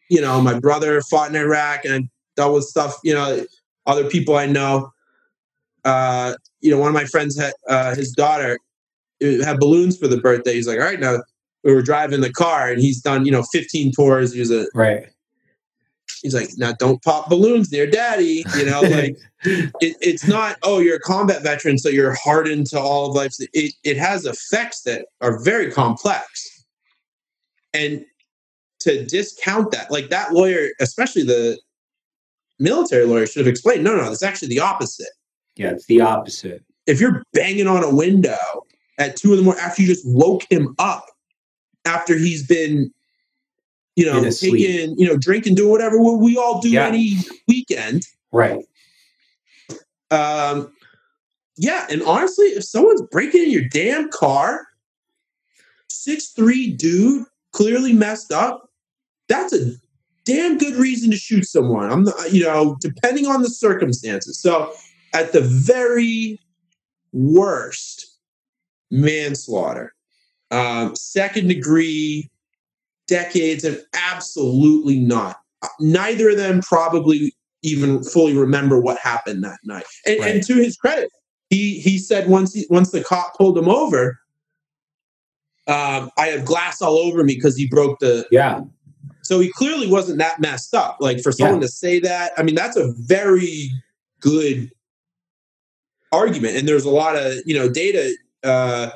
you know, my brother fought in Iraq and dealt with stuff, you know, other people I know. Uh, you know, one of my friends had uh, his daughter uh, had balloons for the birthday. He's like, all right, now we were driving the car and he's done, you know, 15 tours. He was a, Right. He's like, now don't pop balloons near daddy. You know, like it, it's not, oh, you're a combat veteran, so you're hardened to all of life. It, it has effects that are very complex. And to discount that, like that lawyer, especially the military lawyer, should have explained, no, no, it's actually the opposite. Yeah, it's the opposite. If you're banging on a window at two in the morning after you just woke him up, after he's been, you know, In his sleep. taking, you know, drinking, doing whatever we all do Yeah. any weekend. Right. Um, yeah, and honestly, if someone's breaking in your damn car, six three dude, clearly messed up, that's a damn good reason to shoot someone. I'm not, you know, depending on the circumstances. So, at the very worst, manslaughter, um, second degree, decades, and absolutely not. Neither of them probably even fully remember what happened that night. And, and to his credit, he he said once he, once the cop pulled him over, um, I have glass all over me because he broke the. Yeah. So he clearly wasn't that messed up. Like for someone to say that, I mean, that's a very good argument. And there's a lot of you know data. Uh,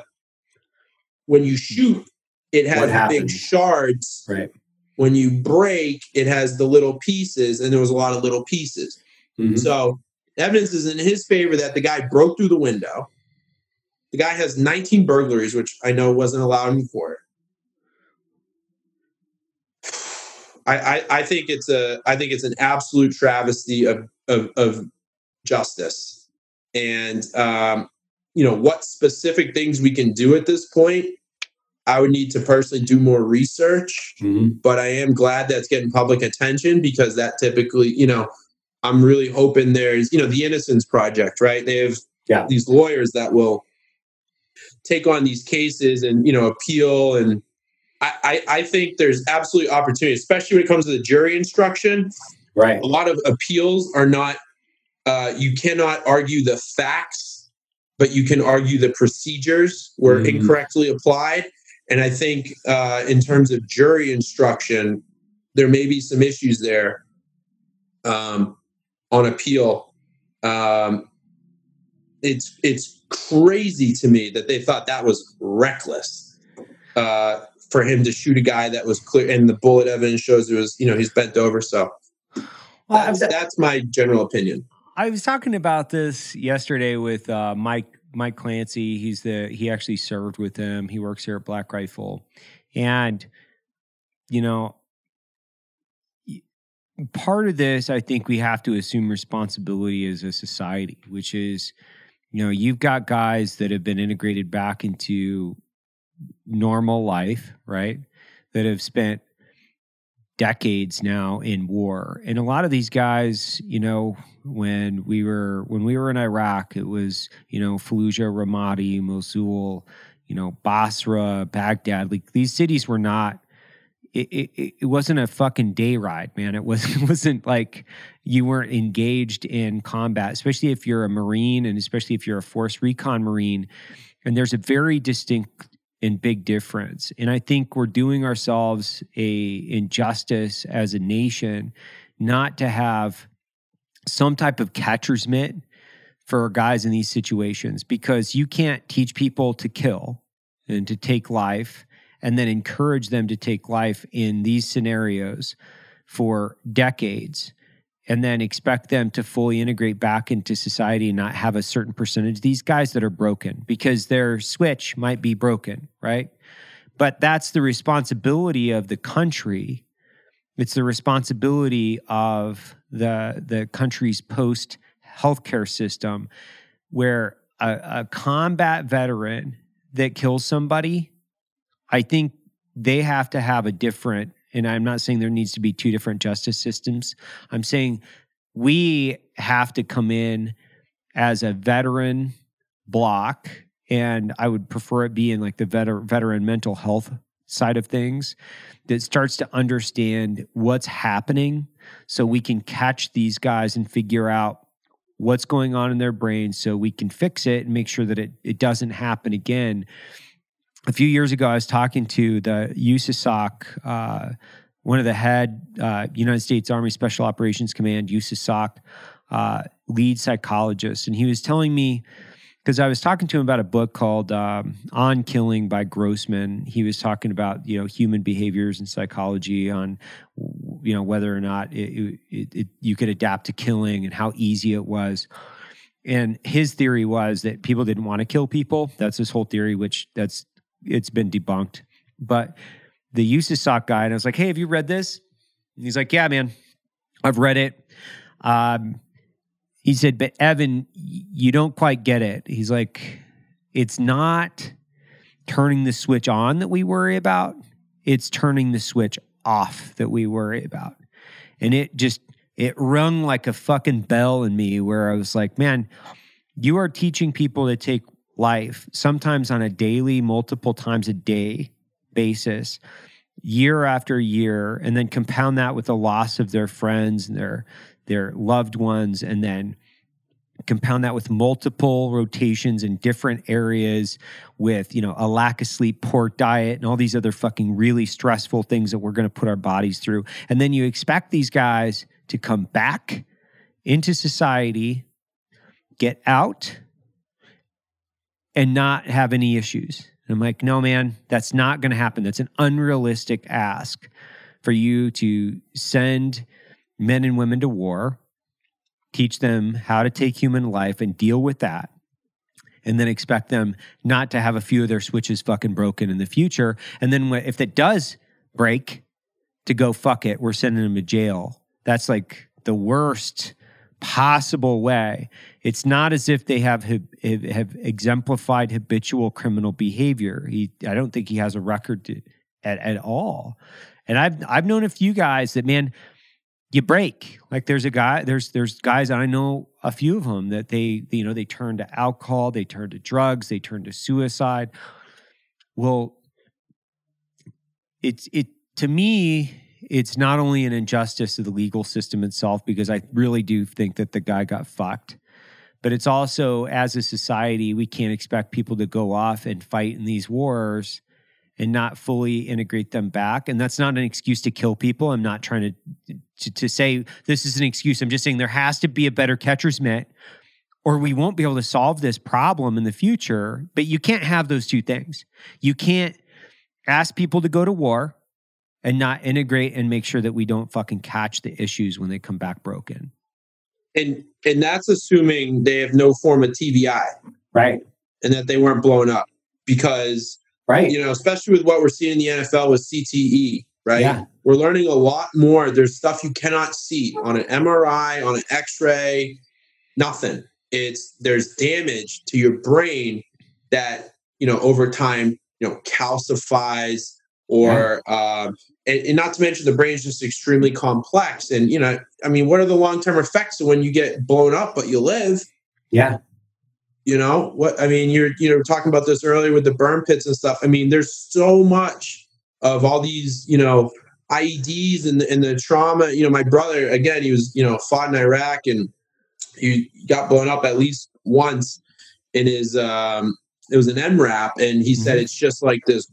when you shoot, it has big shards. Right. When you break, it has the little pieces, and there was a lot of little pieces. Mhm. So evidence is in his favor that the guy broke through the window. The guy has 19 burglaries, which I know wasn't allowed court. I, I, I think it's a I think it's an absolute travesty of of, of justice, and um, you know what specific things we can do at this point. I would need to personally do more research Mhm. but I am glad that's getting public attention because that typically, you know, I'm really hoping there's, you know, the Innocence Project, right? They have Yeah. these lawyers that will take on these cases and, you know, appeal. And I, I, I think there's absolutely opportunity, especially when it comes to the jury instruction. Right. A lot of appeals are not, uh, you cannot argue the facts, but you can argue the procedures were Mhm. incorrectly applied. And I think uh, in terms of jury instruction, there may be some issues there um, on appeal. Um, it's it's crazy to me that they thought that was reckless uh, for him to shoot a guy that was clear, and the bullet evidence shows it was you know he's bent over. So Well, that's, that's my general opinion. I was talking about this yesterday with uh, Mike Mike Clancy. He's the he actually served with him. He works here at Black Rifle, and you know, part of this, I think we have to assume responsibility as a society, which is, you know, you've got guys that have been integrated back into normal life, right? That have spent decades now in war. And a lot of these guys, you know, when we were when we were in Iraq, it was, you know, Fallujah, Ramadi, Mosul, you know, Basra, Baghdad. Like these cities were not it, it, it wasn't a fucking day ride, man. It was it wasn't like you weren't engaged in combat, especially if you're a Marine and especially if you're a force recon Marine. And there's a very distinct and big difference. And I think we're doing ourselves a injustice as a nation not to have some type of catcher's mitt for guys in these situations because you can't teach people to kill and to take life and then encourage them to take life in these scenarios for decades and then expect them to fully integrate back into society and not have a certain percentage. These guys that are broken because their switch might be broken right? But that's the responsibility of the country. It's the responsibility of the the country's post healthcare system where a, a combat veteran that kills somebody i think they have to have a different and i'm not saying there needs to be two different justice systems. I'm saying we have to come in as a veteran block and i would prefer it be in like the veter- veteran mental health side of things that starts to understand what's happening so we can catch these guys and figure out what's going on in their brains so we can fix it and make sure that it, it doesn't happen again a few years ago i was talking to the usasoc uh, one of the head uh, united states army special operations command usasoc uh, lead psychologist and he was telling me because I was talking to him about a book called um, On Killing by Grossman. He was talking about you know human behaviors and psychology on you know whether or not it, it, it, you could adapt to killing and how easy it was. And his theory was that people didn't want to kill people. That's his whole theory, which that's it's been debunked. But the USASOC guy, and I was like, "Hey, have you read this?" And he's like, "Yeah, man, I've read it." Um, he said, but Evan, you don't quite get it. He's like, it's not turning the switch on that we worry about, it's turning the switch off that we worry about. And it just, it rung like a fucking bell in me where I was like, man, you are teaching people to take life sometimes on a daily, multiple times a day basis, year after year, and then compound that with the loss of their friends and their their loved ones and then compound that with multiple rotations in different areas with you know a lack of sleep poor diet and all these other fucking really stressful things that we're going to put our bodies through. And then you expect these guys to come back into society get out and not have any issues. And i'm like no man that's not going to happen. That's an unrealistic ask for you to send men and women to war teach them how to take human life and deal with that and then expect them not to have a few of their switches fucking broken in the future. And then if it does break to go fuck it we're sending them to jail. That's like the worst possible way it's not as if they have have exemplified habitual criminal behavior he i don't think he has a record to, at, at all and i've i've known a few guys that man you break. Like there's a guy, there's there's guys I know a few of them that they you know they turn to alcohol, they turn to drugs, they turn to suicide. Well, it's it to me it's not only an injustice to the legal system itself because I really do think that the guy got fucked. But it's also as a society we can't expect people to go off and fight in these wars and not fully integrate them back. And that's not an excuse to kill people. I'm not trying to, to, to say this is an excuse. I'm just saying there has to be a better catcher's mitt or we won't be able to solve this problem in the future. But you can't have those two things. You can't ask people to go to war and not integrate and make sure that we don't fucking catch the issues when they come back broken. And and that's assuming they have no form of TBI Right. and that they weren't blown up because Right. you know, especially with what we're seeing in the NFL with CTE, right? Yeah. We're learning a lot more. There's stuff you cannot see on an MRI, on an X-ray, nothing. It's there's damage to your brain that you know over time you know calcifies or um, and, and not to mention the brain is just extremely complex. And you know i mean what are the long-term effects of when you get blown up but you live? Yeah. you know what i mean you're you know talking about this earlier with the burn pits and stuff. I mean there's so much of all these you know ieds and the, and the trauma. You know my brother again he was you know fought in iraq and he got blown up at least once in his um it was an mrap and he said Mhm. it's just like this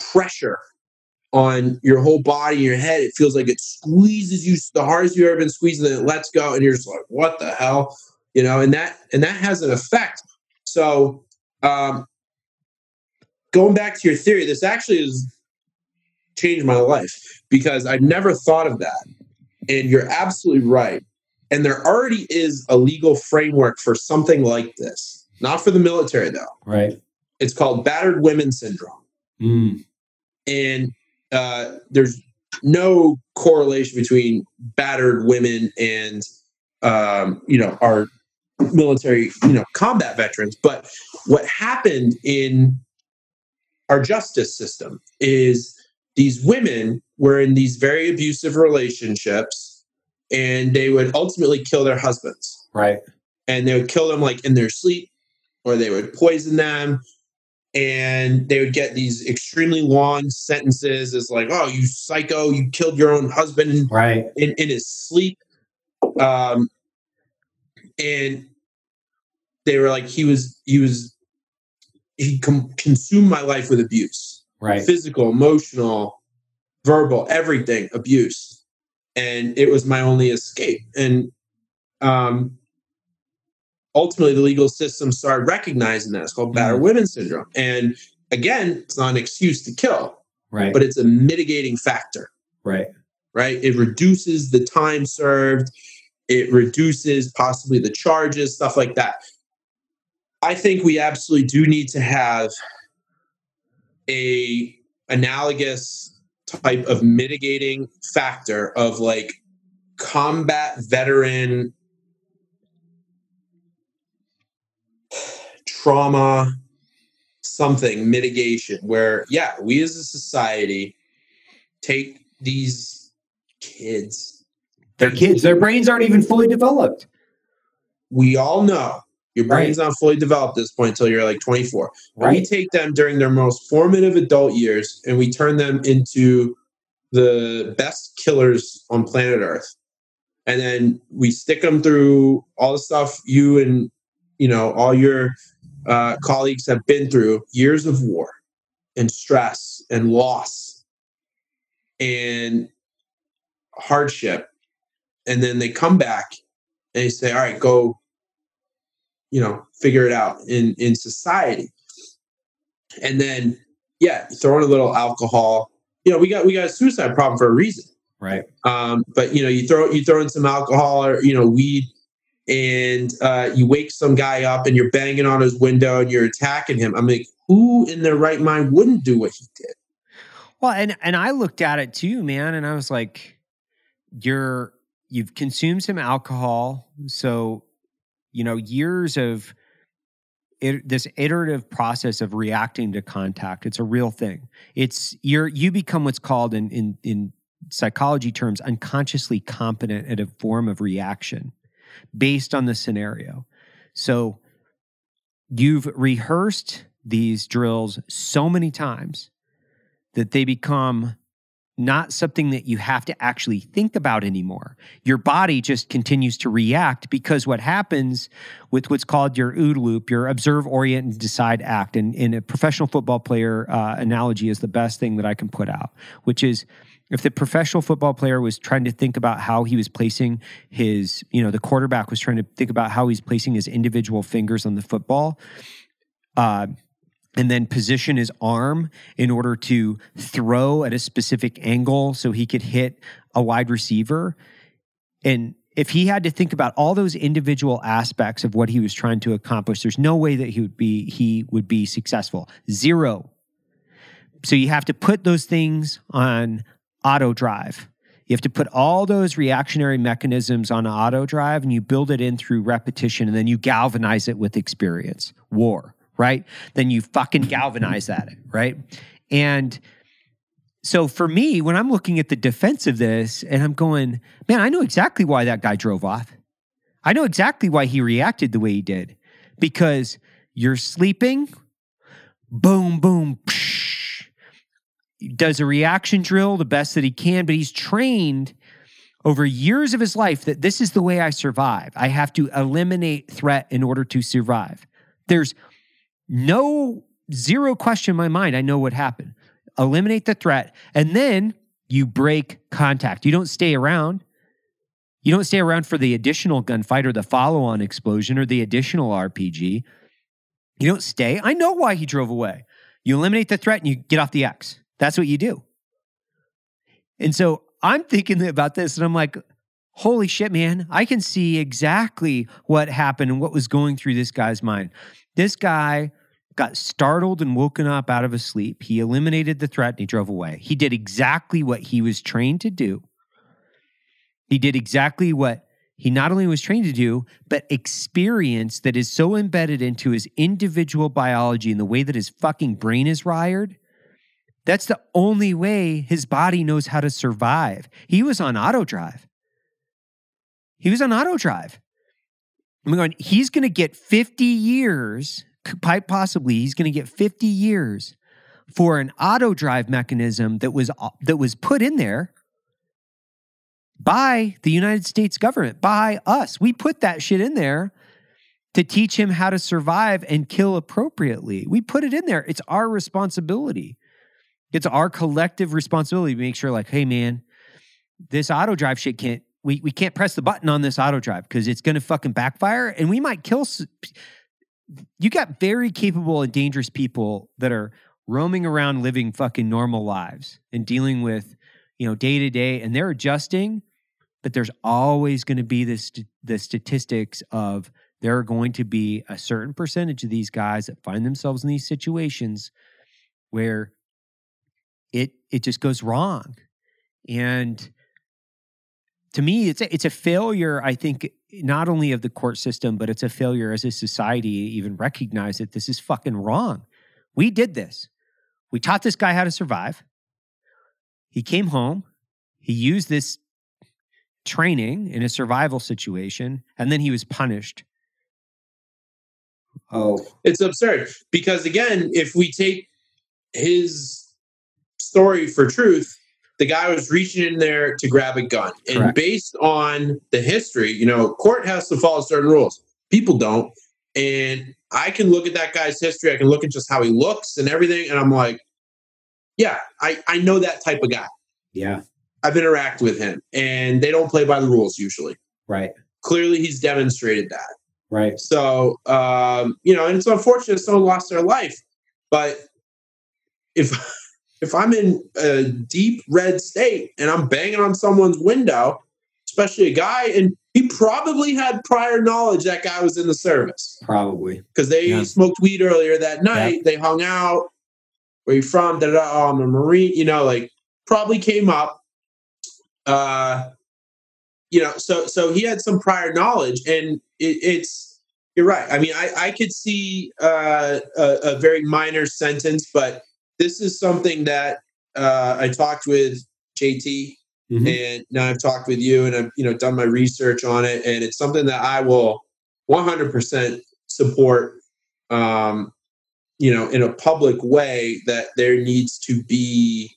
pressure on your whole body your head it feels like it squeezes you the hardest you've ever been squeezed and then it lets go and you're just like what the hell? You know and that and that has an effect. So um going back to your theory this actually has changed my life because i've never thought of that and you're absolutely right and there already is a legal framework for something like this. Not for the military though. Right. it's called battered women syndrome. Mm. and uh, there's no correlation between battered women and um, you know our military you know combat veterans but what happened in our justice system is these women were in these very abusive relationships and they would ultimately kill their husbands Right. and they would kill them like in their sleep or they would poison them and they would get these extremely long sentences. As like oh you psycho you killed your own husband Right. in, in his sleep. Um and they were like he was he was he com- consumed my life with abuse. Right. physical emotional verbal everything abuse. And it was my only escape. And um ultimately the legal system started recognizing that. It's called mm-hmm. battered women syndrome. And again it's not an excuse to kill Right. but it's a mitigating factor. Right. right? It reduces the time served. It reduces possibly the charges stuff like that. I think we absolutely do need to have a analogous type of mitigating factor of like combat veteran trauma something mitigation where yeah we as a society take these kids. They're kids. Their brains aren't even fully developed. we all know your brain's not fully developed at this point until you're like 24 But we take them during their most formative adult years and we turn them into the best killers on planet earth. And then we stick them through all the stuff you and you know all your uh, colleagues have been through years of war and stress and loss and hardship. And then they come back and they say all right go you know figure it out in in society. And then yeah throw in a little alcohol you know we got we got a suicide problem for a reason. Right. um, but you know you throw you throw in some alcohol or you know weed and uh, you wake some guy up and you're banging on his window and you're attacking him i'm like who in their right mind wouldn't do what he did Well, and and I looked at it too, man, and I was like, you're you've consumed some alcohol, so you know years of it, this iterative process of reacting to contact. It's a real thing. It's you're you become what's called in in in psychology terms unconsciously competent at a form of reaction based on the scenario. So you've rehearsed these drills so many times that they become not something that you have to actually think about anymore. Your body just continues to react because what happens with what's called your OODA loop, your observe, orient, and decide act, and in a professional football player uh, analogy is the best thing that I can put out, which is if the professional football player was trying to think about how he was placing his, you know, the quarterback was trying to think about how he's placing his individual fingers on the football, uh, and then position his arm in order to throw at a specific angle so he could hit a wide receiver. And if he had to think about all those individual aspects of what he was trying to accomplish, there's no way that he would be he would be successful. Zero. So you have to put those things on auto drive. You have to put all those reactionary mechanisms on auto drive and you build it in through repetition and then you galvanize it with experience. War right? Then you fucking galvanize that, right? And so for me, when I'm looking at the defense of this and I'm going, man, I know exactly why that guy drove off. I know exactly why he reacted the way he did because you're sleeping, boom, boom, psh, does a reaction drill the best that he can, but he's trained over years of his life that this is the way I survive. I have to eliminate threat in order to survive. There's no zero question in my mind. I know what happened. Eliminate the threat, and then you break contact. You don't stay around. You don't stay around for the additional gunfight or the follow on explosion or the additional RPG. You don't stay. I know why he drove away. You eliminate the threat and you get off the X. That's what you do. And so I'm thinking about this and I'm like, holy shit, man, I can see exactly what happened and what was going through this guy's mind. This guy got startled and woken up out of his sleep. He eliminated the threat and he drove away. He did exactly what he was trained to do. He did exactly what he not only was trained to do, but experience that is so embedded into his individual biology and the way that his fucking brain is wired. That's the only way his body knows how to survive. He was on auto drive. He was on auto drive. I'm going, he's going to get 50 years, possibly, he's going to get 50 years for an auto drive mechanism that was uh, that was put in there by the United States government, by us. We put that shit in there to teach him how to survive and kill appropriately. We put it in there. It's our responsibility. It's our collective responsibility to make sure, like, hey, man, this auto drive shit can't. We, we can't press the button on this auto drive because it's going to fucking backfire and we might kill. You got very capable and dangerous people that are roaming around living fucking normal lives and dealing with, you know, day to day and they're adjusting, but there's always going to be this the statistics of there are going to be a certain percentage of these guys that find themselves in these situations where it it just goes wrong. And to me it's a, it's a failure i think not only of the court system but it's a failure as a society to even recognize that this is fucking wrong. We did this. We taught this guy how to survive. He came home. He used this training in a survival situation and then he was punished. Oh it's absurd. Because again if we take his story for truth the guy was reaching in there to grab a gun. And Correct. based on the history, you know, court has to follow certain rules. People don't. And I can look at that guy's history. I can look at just how he looks and everything. And I'm like, yeah, I, I know that type of guy. Yeah. I've interacted with him. And they don't play by the rules usually. Right. Clearly, he's demonstrated that. Right. So, um, you know, and it's unfortunate someone lost their life. But if if I'm in a deep red state and I'm banging on someone's window, especially a guy, and he probably had prior knowledge that guy was in the service Probably. because they Yeah. smoked weed earlier that night. They hung out. Where you from? Da, da, da, oh, I'm a Marine. You know, like probably came up. Uh, you know, so so he had some prior knowledge, and it, it's you're right. I mean, I I could see uh, a, a very minor sentence, but this is something that uh, I talked with JT Mhm. and now I've talked with you and I've you know done my research on it and it's something that I will 100% support um you know in a public way that there needs to be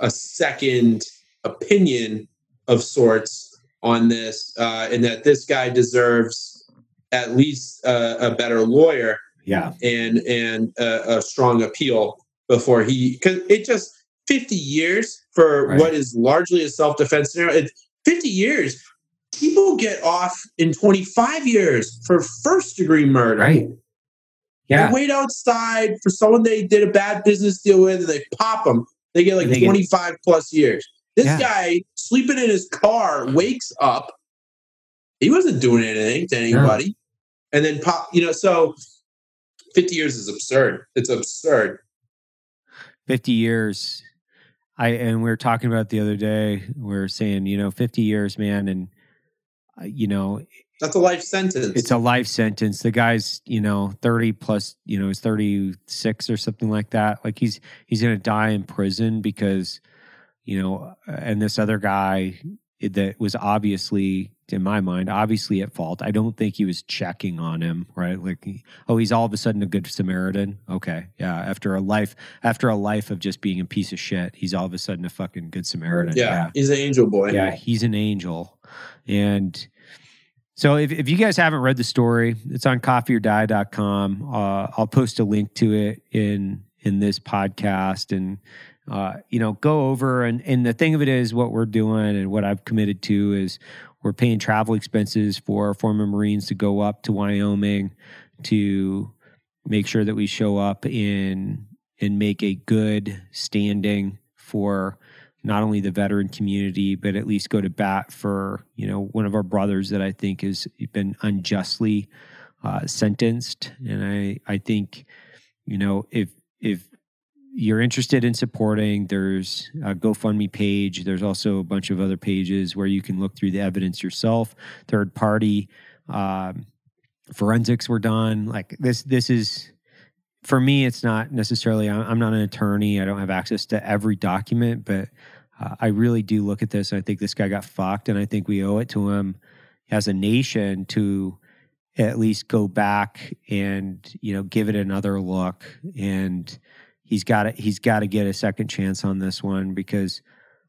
a second opinion of sorts on this uh and that this guy deserves at least a, a better lawyer Yeah. and and a, a strong appeal before he because it just 50 years for Right. what is largely a self-defense scenario it's 50 years people get off in 25 years for first degree murder Right. they Yeah. wait outside for someone they did a bad business deal with and they pop them they get like They get- 25 plus years this Yeah. guy sleeping in his car wakes up he wasn't doing anything to anybody and then pop you know so 50 years is absurd it's absurd 50 years. I and we were talking about the other day we are saying you know 50 years man and uh, you know that's a life sentence. it's a life sentence. The guy's you know 30 plus you know he's 36 or something like that. Like he's he's gonna die in prison because you know and this other guy that was obviously in my mind obviously at fault. I don't think he was checking on him right? Like he- oh he's all of a sudden a good samaritan? Okay yeah after a life after a life of just being a piece of shit he's all of a sudden a fucking good samaritan. Yeah, he's an angel boy. Yeah, he's an angel. And so if, if you guys haven't read the story, it's on coffeeordie.com. Uh, I'll post a link to it in in this podcast. And uh, you know, go over and and the thing of it is what we're doing and what I've committed to is we're paying travel expenses for former Marines to go up to Wyoming to make sure that we show up in and make a good standing for not only the veteran community, but at least go to bat for you know one of our brothers that I think has been unjustly uh, sentenced, and I I think you know if if you're interested in supporting, there's a GoFundMe page. There's also a bunch of other pages where you can look through the evidence yourself. Third party um, forensics were done. Like this, this is for me. It's not necessarily. I'm not an attorney. I don't have access to every document, but uh, I really do look at this. I think this guy got fucked, and I think we owe it to him as a nation to at least go back and you know give it another look. And he's got to he's got to get a second chance on this one because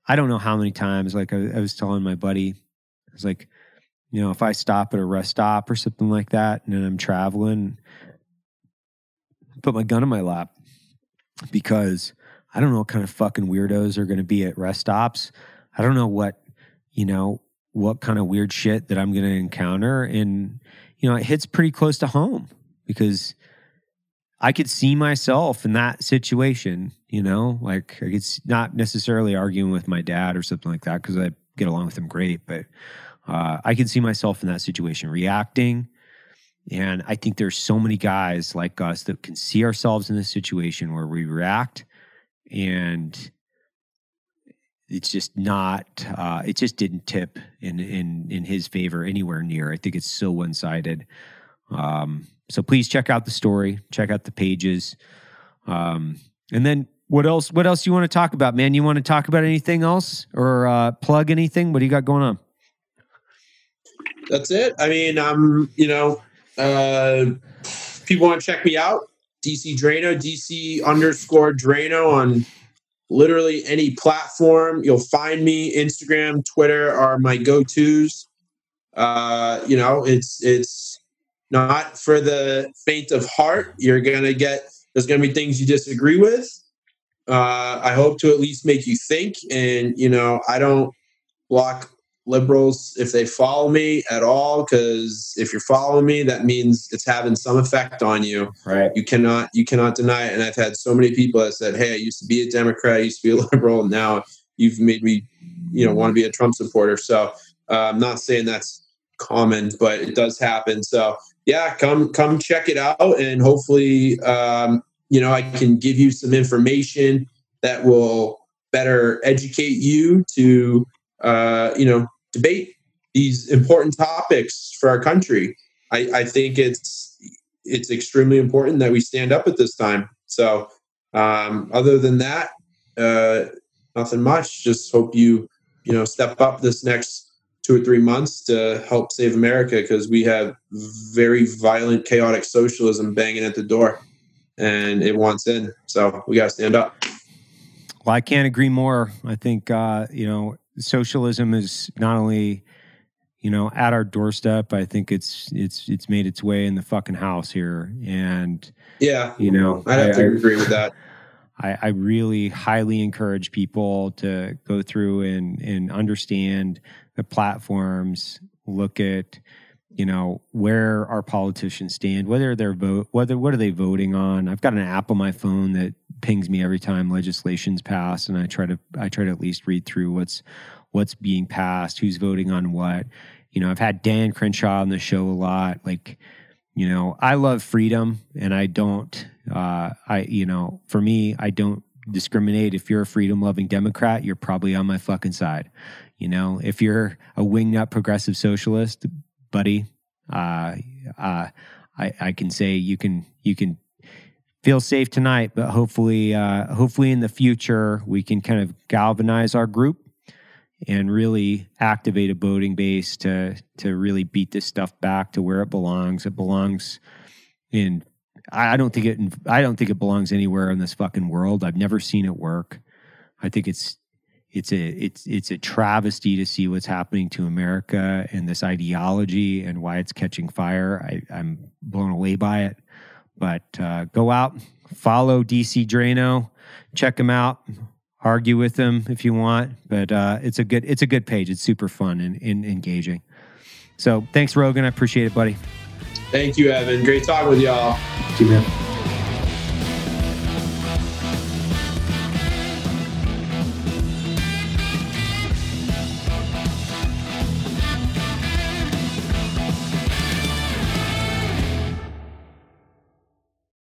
I don't know how many times. Like I, I was telling my buddy, I was like, you know, if I stop at a rest stop or something like that, and then I'm traveling, put my gun in my lap because I don't know what kind of fucking weirdos are going to be at rest stops. I don't know what, you know, what kind of weird shit that I'm going to encounter. And, you know, it hits pretty close to home because I could see myself in that situation, you know, like I could not necessarily arguing with my dad or something like that because I get along with him great, but uh, I can see myself in that situation reacting. And I think there's so many guys like us that can see ourselves in this situation where we react and it's just not uh, it just didn't tip in in in his favor anywhere near. I think it's so one-sided. Um, so please check out the story check out the pages um, and then what else what else do you want to talk about man you want to talk about anything else or uh, plug anything what do you got going on that's it. I mean, I'm, you know, uh, people want to check me out. DC Draino, DC underscore Draino on literally any platform. You'll find me. Instagram, Twitter are my go-tos. Uh, you know, it's it's not for the faint of heart. You're gonna get there's gonna be things you disagree with. Uh, I hope to at least make you think. And you know, I don't block liberals if they follow me at all because if you're following me that means it's having some effect on you right you cannot you cannot deny it and i've had so many people that said hey i used to be a democrat i used to be a liberal and now you've made me you know want to be a trump supporter so uh, i'm not saying that's common but it does happen so yeah come come check it out and hopefully um, you know i can give you some information that will better educate you to uh, you know debate these important topics for our country. I, I think it's it's extremely important that we stand up at this time. So, um, other than that, uh, nothing much. Just hope you you know step up this next two or three months to help save America because we have very violent, chaotic socialism banging at the door, and it wants in. So we got to stand up. Well, I can't agree more. I think uh, you know socialism is not only you know at our doorstep i think it's it's it's made its way in the fucking house here and yeah you know I'd have I, to agree with that I, I really highly encourage people to go through and and understand the platforms look at you know where our politicians stand whether they're vote whether what are they voting on? I've got an app on my phone that pings me every time legislation's passed and i try to i try to at least read through what's what's being passed who's voting on what. You know i've had dan crenshaw on the show a lot like you know i love freedom and i don't uh i you know for me i don't discriminate. If you're a freedom loving democrat you're probably on my fucking side you know if you're a wingnut progressive socialist buddy. Uh, uh, I, I can say you can you can feel safe tonight, but hopefully, uh, hopefully in the future we can kind of galvanize our group and really activate a voting base to to really beat this stuff back to where it belongs. It belongs in. I don't think it. I don't think it belongs anywhere in this fucking world. I've never seen it work. I think it's it's a it's it's a travesty to see what's happening to America and this ideology and why it's catching fire. I, I'm blown away by it. But uh, go out, follow DC Draino, check him out, argue with him if you want. But uh, it's a good it's a good page. It's super fun and, and engaging. So thanks, Rogan. I appreciate it, buddy. Thank you, Evan. Great talking with y'all. Thank you, man.